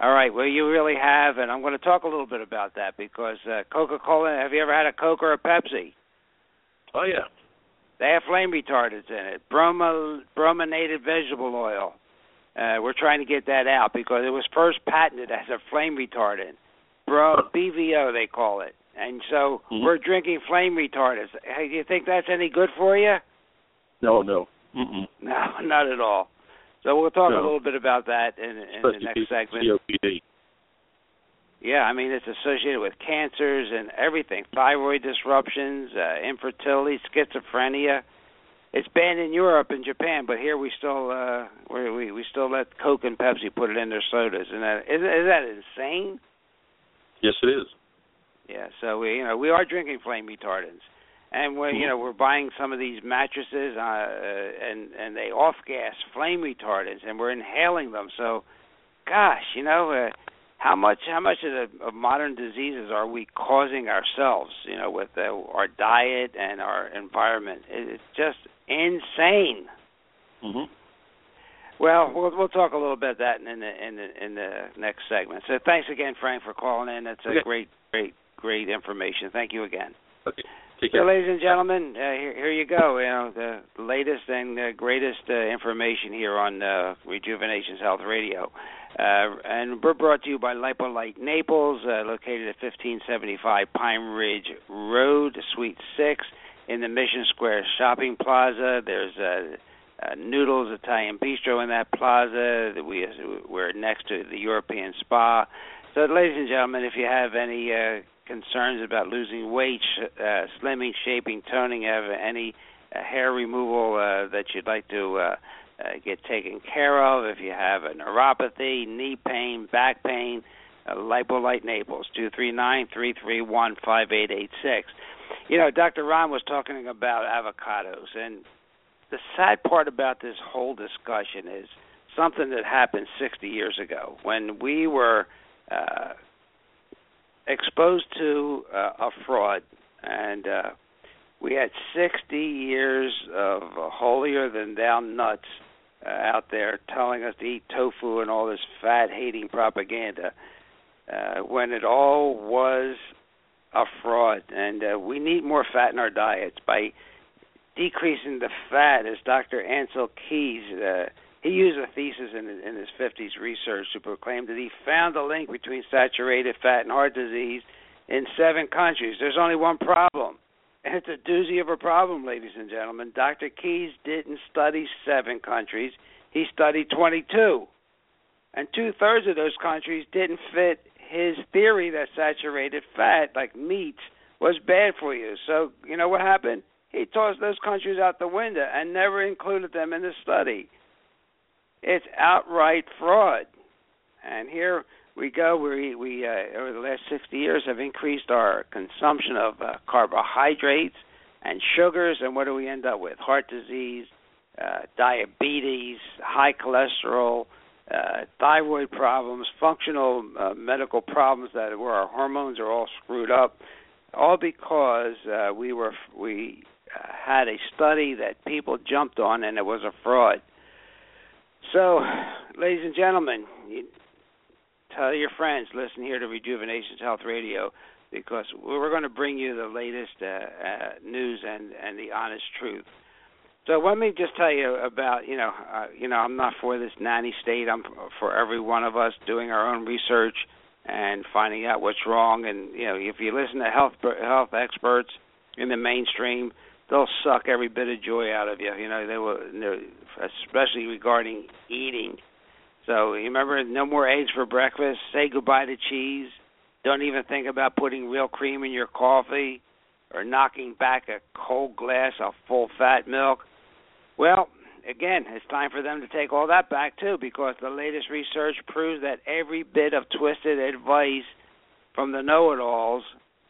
All right. Well, you really have, and I'm going to talk a little bit about that because uh, Coca-Cola. Have you ever had a Coke or a Pepsi? Oh yeah. They have flame retardants in it. Bromo, brominated vegetable oil. Uh, we're trying to get that out because it was first patented as a flame retardant. Bro, BVO they call it. And so Mhm. we're drinking flame retardants. Hey, do you think that's any good for you? No, no. Mm-mm. No, not at all. So we'll talk a little bit about that in, in the next segment. COPD. Yeah, I mean it's associated with cancers and everything, thyroid disruptions, uh, infertility, schizophrenia. It's banned in Europe and Japan, but here we still uh, we we we still let Coke and Pepsi put it in their sodas. And that is, is that insane? Yes, it is. Yeah, so we you know we are drinking flame retardants, and we're you Mhm. know we're buying some of these mattresses uh, uh, and and they off gas flame retardants, and we're inhaling them. So, gosh, you know. Uh, how much how much of the of modern diseases are we causing ourselves you know with uh, our diet and our environment It- it's just insane hmm well we'll we'll talk a little bit of that in the in the in the next segment so thanks again frank for calling in that's a Okay. great great great information thank you again Okay. Take so, ladies and gentlemen, uh, here, here you go. You know the latest and uh, greatest uh, information here on uh, Rejuvenations Health Radio, uh, and we're brought to you by Lipolite Naples, uh, located at 1575 Pine Ridge Road, Suite Six, in the Mission Square Shopping Plaza. There's uh, uh, Noodles Italian Bistro in that plaza. That We we're next to the European Spa. So, ladies and gentlemen, if you have any uh, concerns about losing weight, uh, slimming, shaping, toning, have any uh, hair removal uh, that you'd like to uh, uh, get taken care of, if you have a neuropathy, knee pain, back pain, uh, Lipolite Naples, two three nine three three one five eight eight six. You know, Dr. Ron was talking about avocados, and the sad part about this whole discussion is something that happened 60 years ago when we were uh, exposed to uh, a fraud, and uh, we had 60 years of holier than thou nuts uh, out there telling us to eat tofu and all this fat hating propaganda uh, when it all was a fraud. And uh, we need more fat in our diets by decreasing the fat, as Dr. Ancel Keys. Uh, he used a thesis in, in his 50s research to proclaim that he found a link between saturated fat and heart disease in seven countries. There's only one problem. And it's a doozy of a problem, ladies and gentlemen. Dr. Keys didn't study seven countries, he studied 22. And two thirds of those countries didn't fit his theory that saturated fat, like meats, was bad for you. So, you know what happened? He tossed those countries out the window and never included them in the study. It's outright fraud. And here we go. We we uh, over the last 60 years have increased our consumption of uh, carbohydrates and sugars, and what do we end up with? Heart disease, uh, diabetes, high cholesterol, uh, thyroid problems, functional uh, medical problems that where our hormones are all screwed up, all because uh, we were we uh, had a study that people jumped on and it was a fraud. So, ladies and gentlemen, tell your friends, listen here to Rejuvenations Health Radio because we're going to bring you the latest uh, uh, news and and the honest truth. So let me just tell you about you know uh, you know I'm not for this nanny state. I'm for every one of us doing our own research and finding out what's wrong. And you know if you listen to health health experts in the mainstream, they'll suck every bit of joy out of you. You know they will, especially regarding eating. So you remember, no more eggs for breakfast. Say goodbye to cheese. Don't even think about putting real cream in your coffee or knocking back a cold glass of full fat milk. Well, again, it's time for them to take all that back too because the latest research proves that every bit of twisted advice from the know-it-alls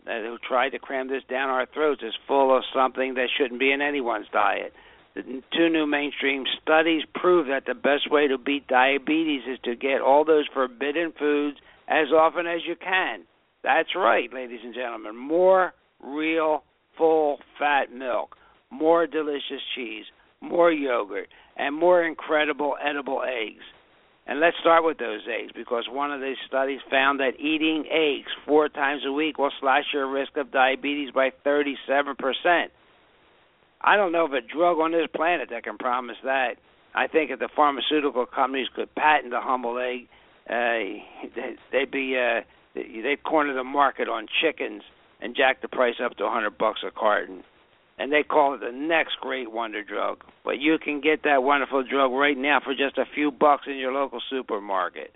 Uh, who tried to cram this down our throats is full of something that shouldn't be in anyone's diet. The two new mainstream studies prove that the best way to beat diabetes is to get all those forbidden foods as often as you can. That's right, ladies and gentlemen. More real, full fat milk, more delicious cheese, more yogurt, and more incredible edible eggs. And let's start with those eggs because one of these studies found that eating eggs four times a week will slash your risk of diabetes by 37%. I don't know of a drug on this planet that can promise that. I think if the pharmaceutical companies could patent the humble egg, uh, they'd be uh, they'd corner the market on chickens and jack the price up to hundred bucks a carton. And they call it the next great wonder drug. But you can get that wonderful drug right now for just a few bucks in your local supermarket.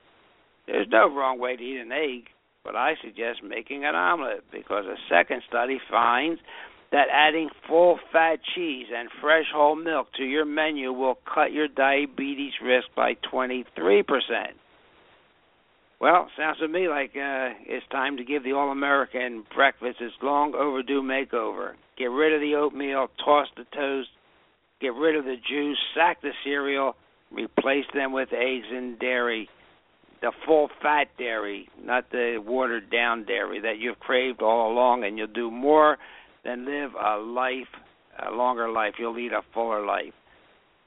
There's no wrong way to eat an egg, but I suggest making an omelet because a second study finds that adding full fat cheese and fresh whole milk to your menu will cut your diabetes risk by 23%. Well, sounds to me like uh, it's time to give the All American breakfast its long overdue makeover. Get rid of the oatmeal, toss the toast, get rid of the juice, sack the cereal, replace them with eggs and dairy. The full fat dairy, not the watered down dairy that you've craved all along, and you'll do more than live a life, a longer life. You'll lead a fuller life.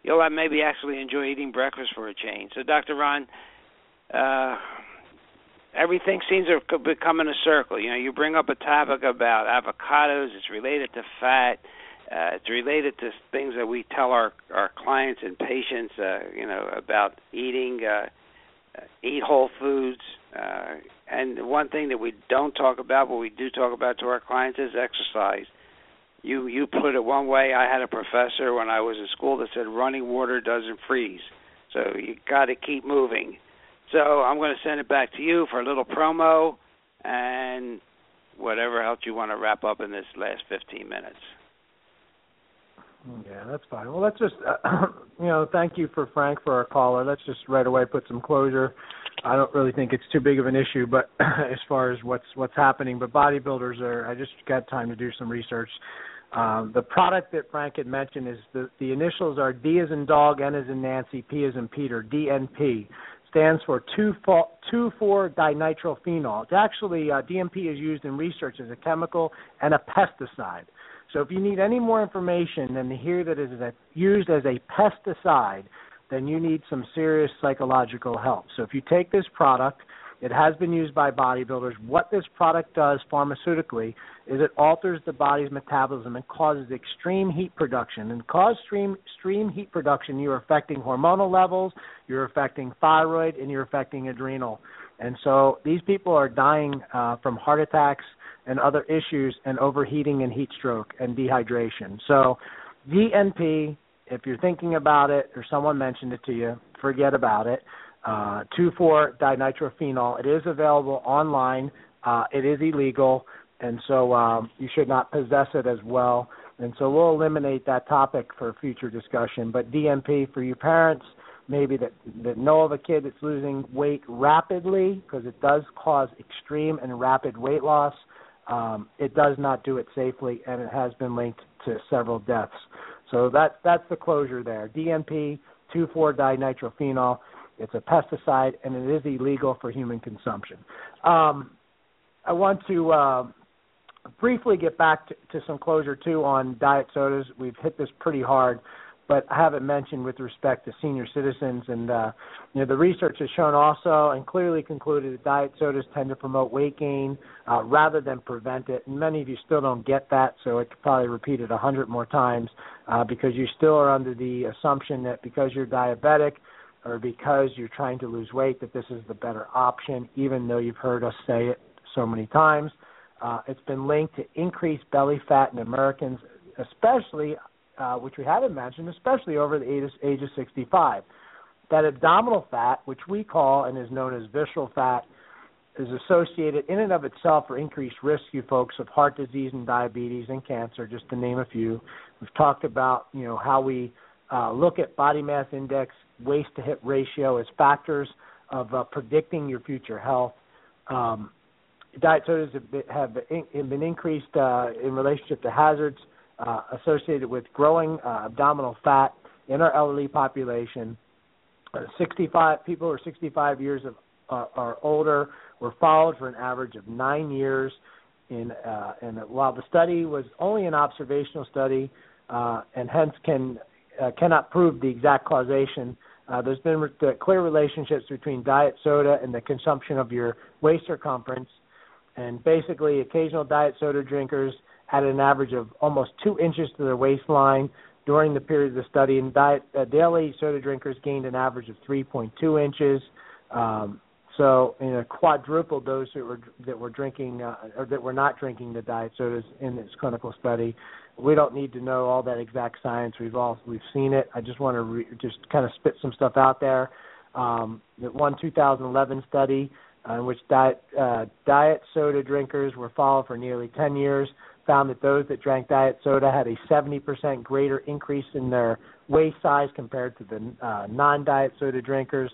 You'll maybe actually enjoy eating breakfast for a change. So, Dr. Ron, uh, everything seems to be coming a circle. You know, you bring up a topic about avocados. It's related to fat. Uh, it's related to things that we tell our our clients and patients. Uh, you know, about eating, uh, uh, eat whole foods. Uh, and one thing that we don't talk about, but we do talk about to our clients, is exercise. You you put it one way. I had a professor when I was in school that said running water doesn't freeze. So you got to keep moving. So I'm going to send it back to you for a little promo and whatever else you want to wrap up in this last 15 minutes. Yeah, that's fine. Well, let's just, uh, you know, thank you for Frank for our caller. Let's just right away put some closure. I don't really think it's too big of an issue, but as far as what's what's happening, but bodybuilders are. I just got time to do some research. Um, the product that Frank had mentioned is the the initials are D as in dog, N as in Nancy, P as in Peter, DNP stands for 2,4-dinitrophenol. It's actually uh, DNP is used in research as a chemical and a pesticide. So if you need any more information than to hear that it is a, used as a pesticide, then you need some serious psychological help. So if you take this product it has been used by bodybuilders. What this product does pharmaceutically is it alters the body's metabolism and causes extreme heat production. And cause extreme, extreme heat production, you're affecting hormonal levels, you're affecting thyroid, and you're affecting adrenal. And so these people are dying uh, from heart attacks and other issues and overheating and heat stroke and dehydration. So DNP, if you're thinking about it or someone mentioned it to you, forget about it uh, 2,4-dinitrophenol. It is available online. Uh, it is illegal, and so um, you should not possess it as well. And so we'll eliminate that topic for future discussion. But DNP for you parents, maybe that, that know of a kid that's losing weight rapidly, because it does cause extreme and rapid weight loss. Um, it does not do it safely, and it has been linked to several deaths. So that that's the closure there. DNP, 2,4-dinitrophenol. It's a pesticide, and it is illegal for human consumption. Um, I want to uh, briefly get back to, to, some closure too on diet sodas. We've hit this pretty hard, but I haven't mentioned with respect to senior citizens. And uh, you know, the research has shown also and clearly concluded that diet sodas tend to promote weight gain uh, rather than prevent it. And many of you still don't get that, so I could probably repeat it a hundred more times uh, because you still are under the assumption that because you're diabetic or because you're trying to lose weight that this is the better option, even though you've heard us say it so many times. Uh, it's been linked to increased belly fat in Americans, especially, uh, which we haven't mentioned, especially over the age, age of 65. That abdominal fat, which we call and is known as visceral fat, is associated in and of itself for increased risk, you folks, of heart disease and diabetes and cancer, just to name a few. We've talked about, you know, how we uh, look at body mass index, waist to hip ratio as factors of uh, predicting your future health. Um, diet sodas have been, increased uh, in relationship to hazards uh, associated with growing uh, abdominal fat in our elderly population. Uh, 65 people who are 65 years of uh, or older were followed for an average of nine years. In and while the study was only an observational study, and hence can uh, cannot prove the exact causation. Uh, there's been re- clear relationships between diet soda and the consumption of your waist circumference, and basically, occasional diet soda drinkers had an average of almost two inches to their waistline during the period of the study, and diet uh, daily soda drinkers gained an average of 3.2 inches. Um, so, you know, quadrupled those that were that were drinking uh, or that were not drinking the diet sodas in this clinical study. We don't need to know all that exact science. We've all we've seen it. I just want to re- just kind of spit some stuff out there. Um, the one 2011 study uh, in which diet uh, diet soda drinkers were followed for nearly 10 years found that those that drank diet soda had a 70% greater increase in their waist size compared to the uh, non-diet soda drinkers.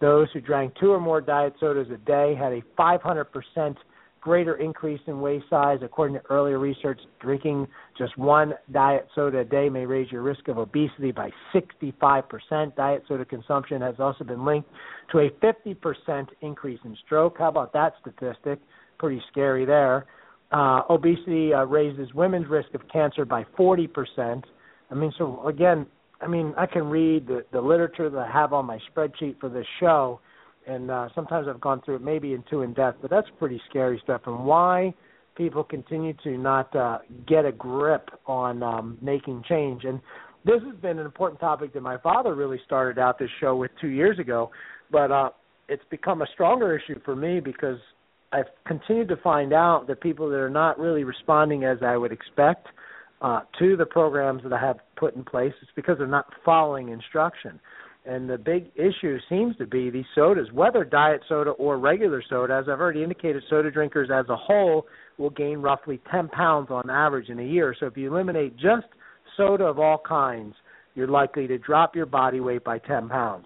Those who drank two or more diet sodas a day had a 500% greater increase in waist size. According to earlier research, drinking just one diet soda a day may raise your risk of obesity by 65%. Diet soda consumption has also been linked to a 50% increase in stroke. How about that statistic? Pretty scary there. Uh, obesity uh, raises women's risk of cancer by 40%. I mean, so again, I mean, I can read the, the literature that I have on my spreadsheet for this show, and uh, sometimes I've gone through it maybe in too in depth, but that's pretty scary stuff. And why people continue to not uh, get a grip on um, making change. And this has been an important topic that my father really started out this show with two years ago, but uh, it's become a stronger issue for me because I've continued to find out that people that are not really responding as I would expect – uh, to the programs that I have put in place. It's because they're not following instruction. And the big issue seems to be these sodas, whether diet soda or regular soda. As I've already indicated, soda drinkers as a whole will gain roughly 10 pounds on average in a year. So if you eliminate just soda of all kinds, you're likely to drop your body weight by 10 pounds.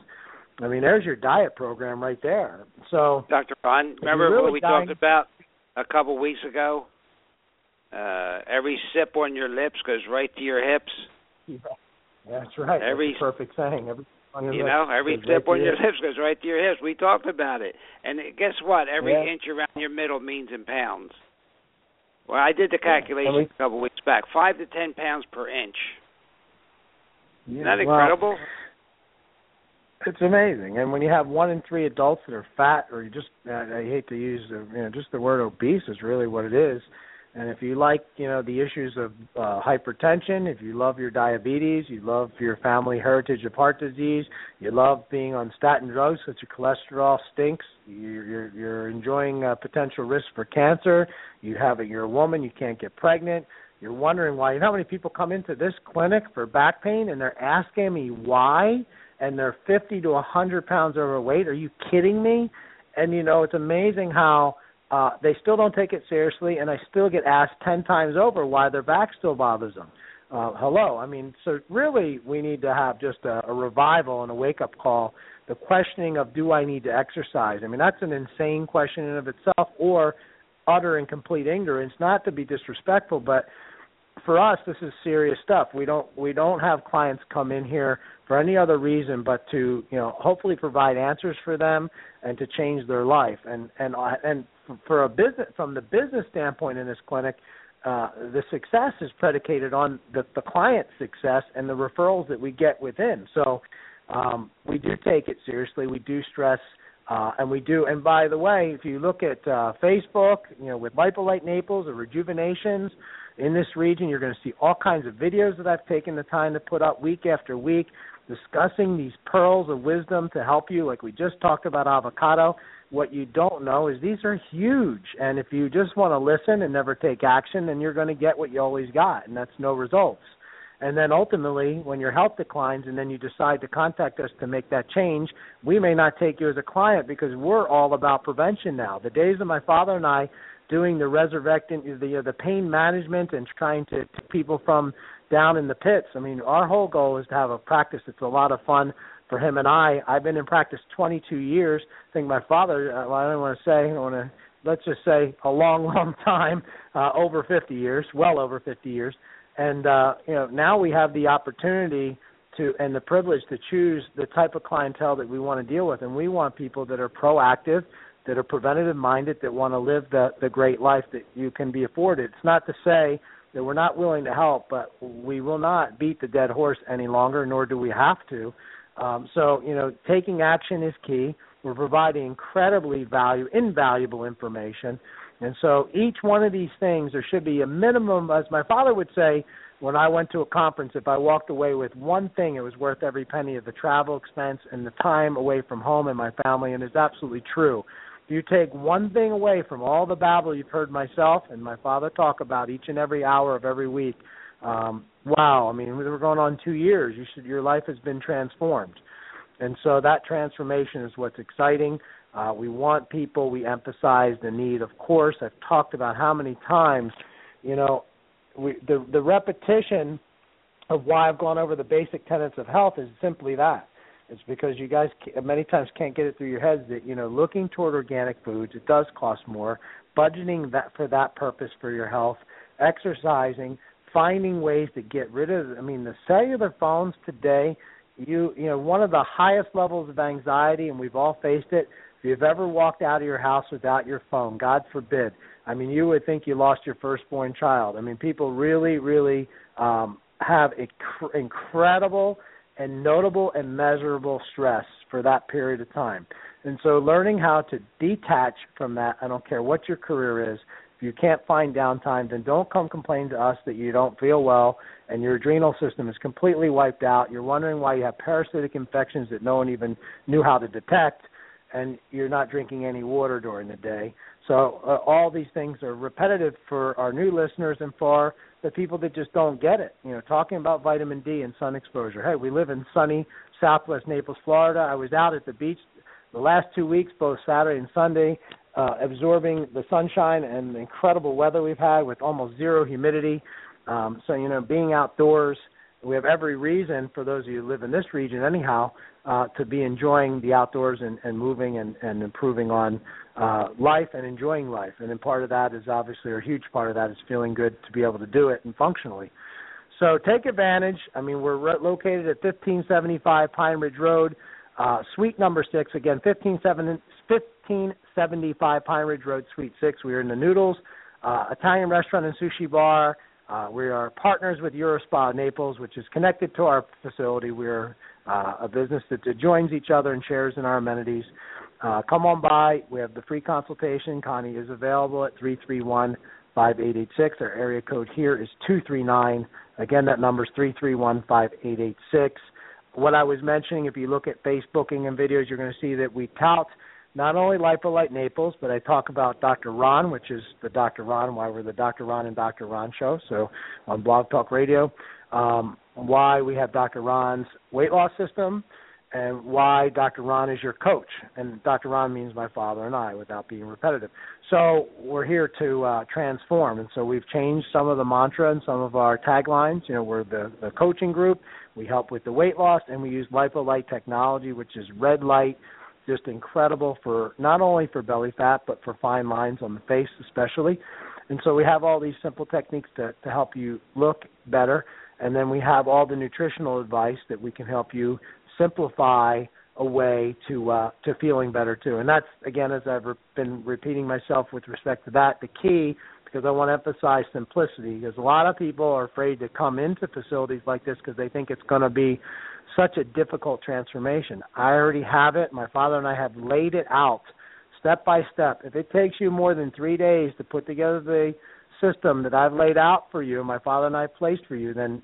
I mean, there's your diet program right there. So, Dr. Ron, remember really what we dying- talked about a couple weeks ago? Uh, every sip on your lips goes right to your hips. Yeah, that's right. Every- that's perfect saying. Every You know, every step right on your lips goes right to your hips. We talked about it. And guess what? Every Yeah. inch around your middle means in pounds. Well, I did the calculation And we- a couple weeks back. Five to ten pounds per inch. Yeah, Isn't that well, incredible? It's amazing, and when you have one in three adults that are fat, or you just I I hate to use the you know just the word obese is really what it is. And if you like you know the issues of uh, hypertension, if you love your diabetes, you love your family heritage of heart disease, you love being on statin drugs because your cholesterol stinks, you're you're, you're enjoying uh, potential risk for cancer, you have a, you're a woman, you can't get pregnant. You're wondering why. You know how many people come into this clinic for back pain and they're asking me why? and they're 50 to 100 pounds overweight. Are you kidding me? And you know, it's amazing how uh they still don't take it seriously, and I still get asked 10 times over why their back still bothers them. Uh, hello, I mean, so really, we need to have just a, a revival and a wake-up call. The questioning of do I need to exercise? I mean, that's an insane question in of itself, or utter and complete ignorance. Not to be disrespectful, but for us this is serious stuff. We don't we don't have clients come in here for any other reason but to you know hopefully provide answers for them and to change their life. And and and for a business from the business standpoint in this clinic uh, the success is predicated on the, the client's success and the referrals that we get within. So um, we do take it seriously. We do stress uh, and we do and by the way if you look at uh, facebook you know with lipolite naples or rejuvenations in this region. You're going to see all kinds of videos that I've taken the time to put up week after week discussing these pearls of wisdom to help you, like we just talked about avocado. What you don't know is these are huge. And if you just want to listen and never take action, then you're going to get what you always got, and that's no results. And then ultimately, when your health declines and then you decide to contact us to make that change, we may not take you as a client because we're all about prevention now. The days of my father and I doing the resurrecting the the pain management and trying to, take people from down in the pits. I mean, our whole goal is to have a practice that's a lot of fun for him and I. I've been in practice 22 years. I think my father. Uh, well, I don't want to say. I want to let's just say a long, long time, uh, over 50 years, well over 50 years. And uh, you know, now we have the opportunity to and the privilege to choose the type of clientele that we want to deal with, and we want people that are proactive that are preventative minded that want to live the the great life that you can be afforded. It's not to say that we're not willing to help, but we will not beat the dead horse any longer, nor do we have to. Um, so, you know, taking action is key. We're providing incredibly value, invaluable information. And so each one of these things, there should be a minimum, as my father would say when I went to a conference, if I walked away with one thing, it was worth every penny of the travel expense and the time away from home and my family, and it's absolutely true. You take one thing away from all the babble you've heard myself and my father talk about each and every hour of every week, um, wow, I mean, we're going on two years. You should, your life has been transformed. And so that transformation is what's exciting. Uh, we want people. We emphasize the need. Of course, I've talked about how many times, you know, we, the the repetition of why I've gone over the basic tenets of health is simply that. It's because you guys many times can't get it through your heads that you know looking toward organic foods it does cost more. Budgeting that for that purpose for your health, exercising, finding ways to get rid of. I mean, the cellular phones today. You you know one of the highest levels of anxiety, and we've all faced it if you've ever walked out of your house without your phone, God forbid, I mean, you would think you lost your firstborn child. I mean, people really, really um, have inc- incredible and notable and measurable stress for that period of time. And so, learning how to detach from that, I don't care what your career is, if you can't find downtime, then don't come complain to us that you don't feel well and your adrenal system is completely wiped out. You're wondering why you have parasitic infections that no one even knew how to detect and you're not drinking any water during the day. So uh, all these things are repetitive for our new listeners and for the people that just don't get it. You know, talking about vitamin D and sun exposure. Hey, we live in sunny Southwest Naples, Florida. I was out at the beach the last two weeks, both Saturday and Sunday, uh, absorbing the sunshine and the incredible weather we've had with almost zero humidity. Um, so you know, being outdoors, we have every reason for those of you who live in this region, anyhow, uh, to be enjoying the outdoors and, and moving and, and improving on uh, life and enjoying life. And then part of that is obviously, or a huge part of that is feeling good to be able to do it and functionally. So take advantage. I mean, we're re- located at 1575 Pine Ridge Road, uh, Suite number six. Again, 1575 Pine Ridge Road, Suite six. We are in the Noodles uh, Italian restaurant and sushi bar. Uh, we are partners with Eurospa Naples, which is connected to our facility. We are uh, a business that joins each other and shares in our amenities. Uh, come on by. We have the free consultation. Connie is available at 331 5886. Our area code here is 239. Again, that number is 331 5886. What I was mentioning, if you look at Facebooking and videos, you're going to see that we tout not only Lipolite Naples, but I talk about Dr. Ron, which is the Dr. Ron, why we're the Dr. Ron and Dr. Ron show, so on Blog Talk Radio. Um, why we have Dr. Ron's weight loss system, and why Dr. Ron is your coach. And Dr. Ron means my father and I, without being repetitive. So we're here to uh, transform, and so we've changed some of the mantra and some of our taglines. You know, we're the, the coaching group. We help with the weight loss, and we use LipoLite technology, which is red light, just incredible for not only for belly fat but for fine lines on the face especially. And so we have all these simple techniques to, to help you look better and then we have all the nutritional advice that we can help you simplify a way to uh, to feeling better too. And that's again, as I've re- been repeating myself with respect to that, the key because I want to emphasize simplicity. Because a lot of people are afraid to come into facilities like this because they think it's going to be such a difficult transformation. I already have it. My father and I have laid it out step by step. If it takes you more than three days to put together the system that I've laid out for you, my father and I placed for you, then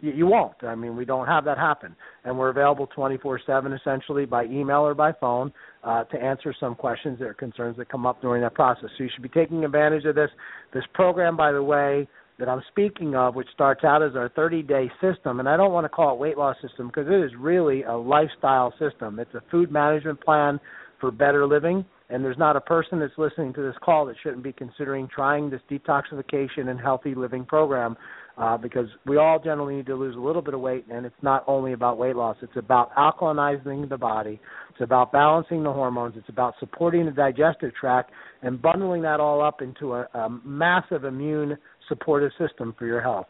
you, won't. I mean, we don't have that happen, and we're available 24/7 essentially by email or by phone uh, to answer some questions or concerns that come up during that process. So you should be taking advantage of this. This program, by the way, that I'm speaking of, which starts out as our 30-day system, and I don't want to call it weight loss system because it is really a lifestyle system. It's a food management plan for better living and there's not a person that's listening to this call that shouldn't be considering trying this detoxification and healthy living program uh, because we all generally need to lose a little bit of weight, and it's not only about weight loss. It's about alkalinizing the body. It's about balancing the hormones. It's about supporting the digestive tract and bundling that all up into a, a massive immune supportive system for your health.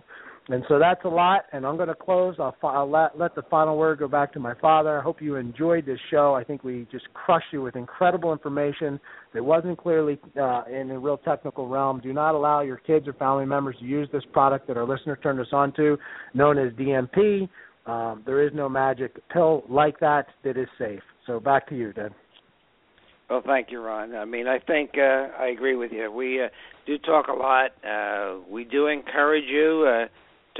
And so that's a lot, and I'm going to close. I'll, I'll let, let the final word go back to my father. I hope you enjoyed this show. I think we just crushed you with incredible information that wasn't clearly uh, in a real technical realm. Do not allow your kids or family members to use this product that our listener turned us on to, known as DMP. Um, there is no magic pill like that that is safe. So back to you, Deb. Well, thank you, Ron. I mean, I think uh, I agree with you. We uh, do talk a lot. Uh, we do encourage you uh,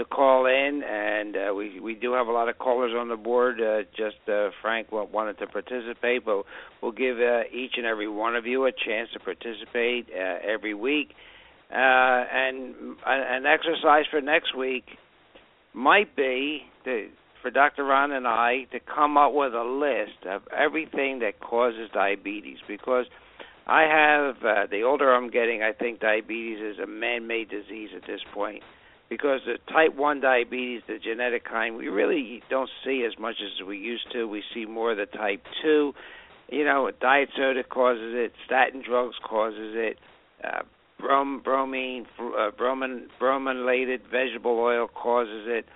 to call in, and uh, we we do have a lot of callers on the board. Uh, just uh, Frank wanted to participate, but we'll give uh, each and every one of you a chance to participate uh, every week. Uh, and an exercise for next week might be to, for Dr. Ron and I to come up with a list of everything that causes diabetes because I have the older I'm getting, I think diabetes is a man-made disease at this point because the type 1 diabetes, the genetic kind, we really don't see as much as we used to. We see more of the type 2. You know, diet soda causes it, statin drugs causes it, uh, brom, bromine, uh, bromin, brominated vegetable oil causes it.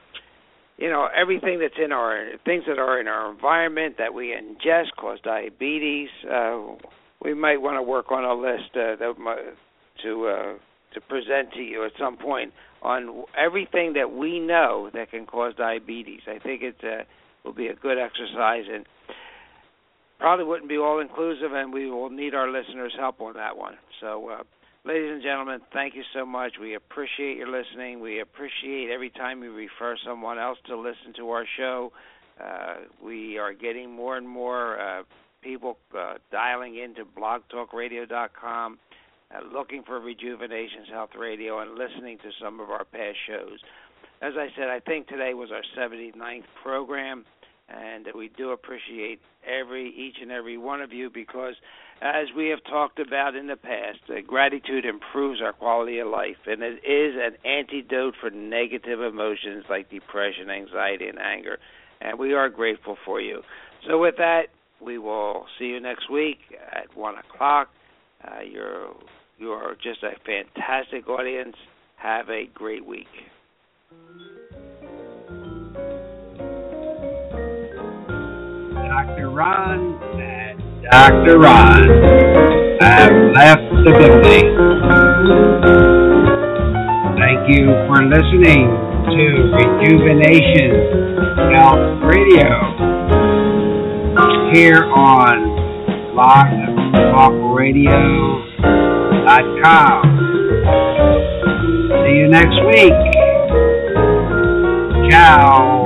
You know, everything that's in our things that are in our environment that we ingest cause diabetes. Uh, we might want to work on a list uh, that, to uh, to present to you at some point on everything that we know that can cause diabetes. I think it will be a good exercise and probably wouldn't be all inclusive, and we will need our listeners' help on that one. So, uh, ladies and gentlemen, thank you so much. We appreciate your listening. We appreciate every time you refer someone else to listen to our show. Uh, we are getting more and more uh, people uh, dialing into blogtalkradio.com uh, looking for Rejuvenations Health Radio and listening to some of our past shows. As I said, I think today was our 79th program, and we do appreciate every each and every one of you because, as we have talked about in the past, uh, gratitude improves our quality of life, and it is an antidote for negative emotions like depression, anxiety, and anger. And we are grateful for you. So, with that, we will see you next week at one o'clock. Uh, you're you are just a fantastic audience. Have a great week. Dr. Ron and Dr. Ron have left the building. Thank you for listening to Rejuvenation Health Radio here on Blog Talk Radio See you next week. Ciao.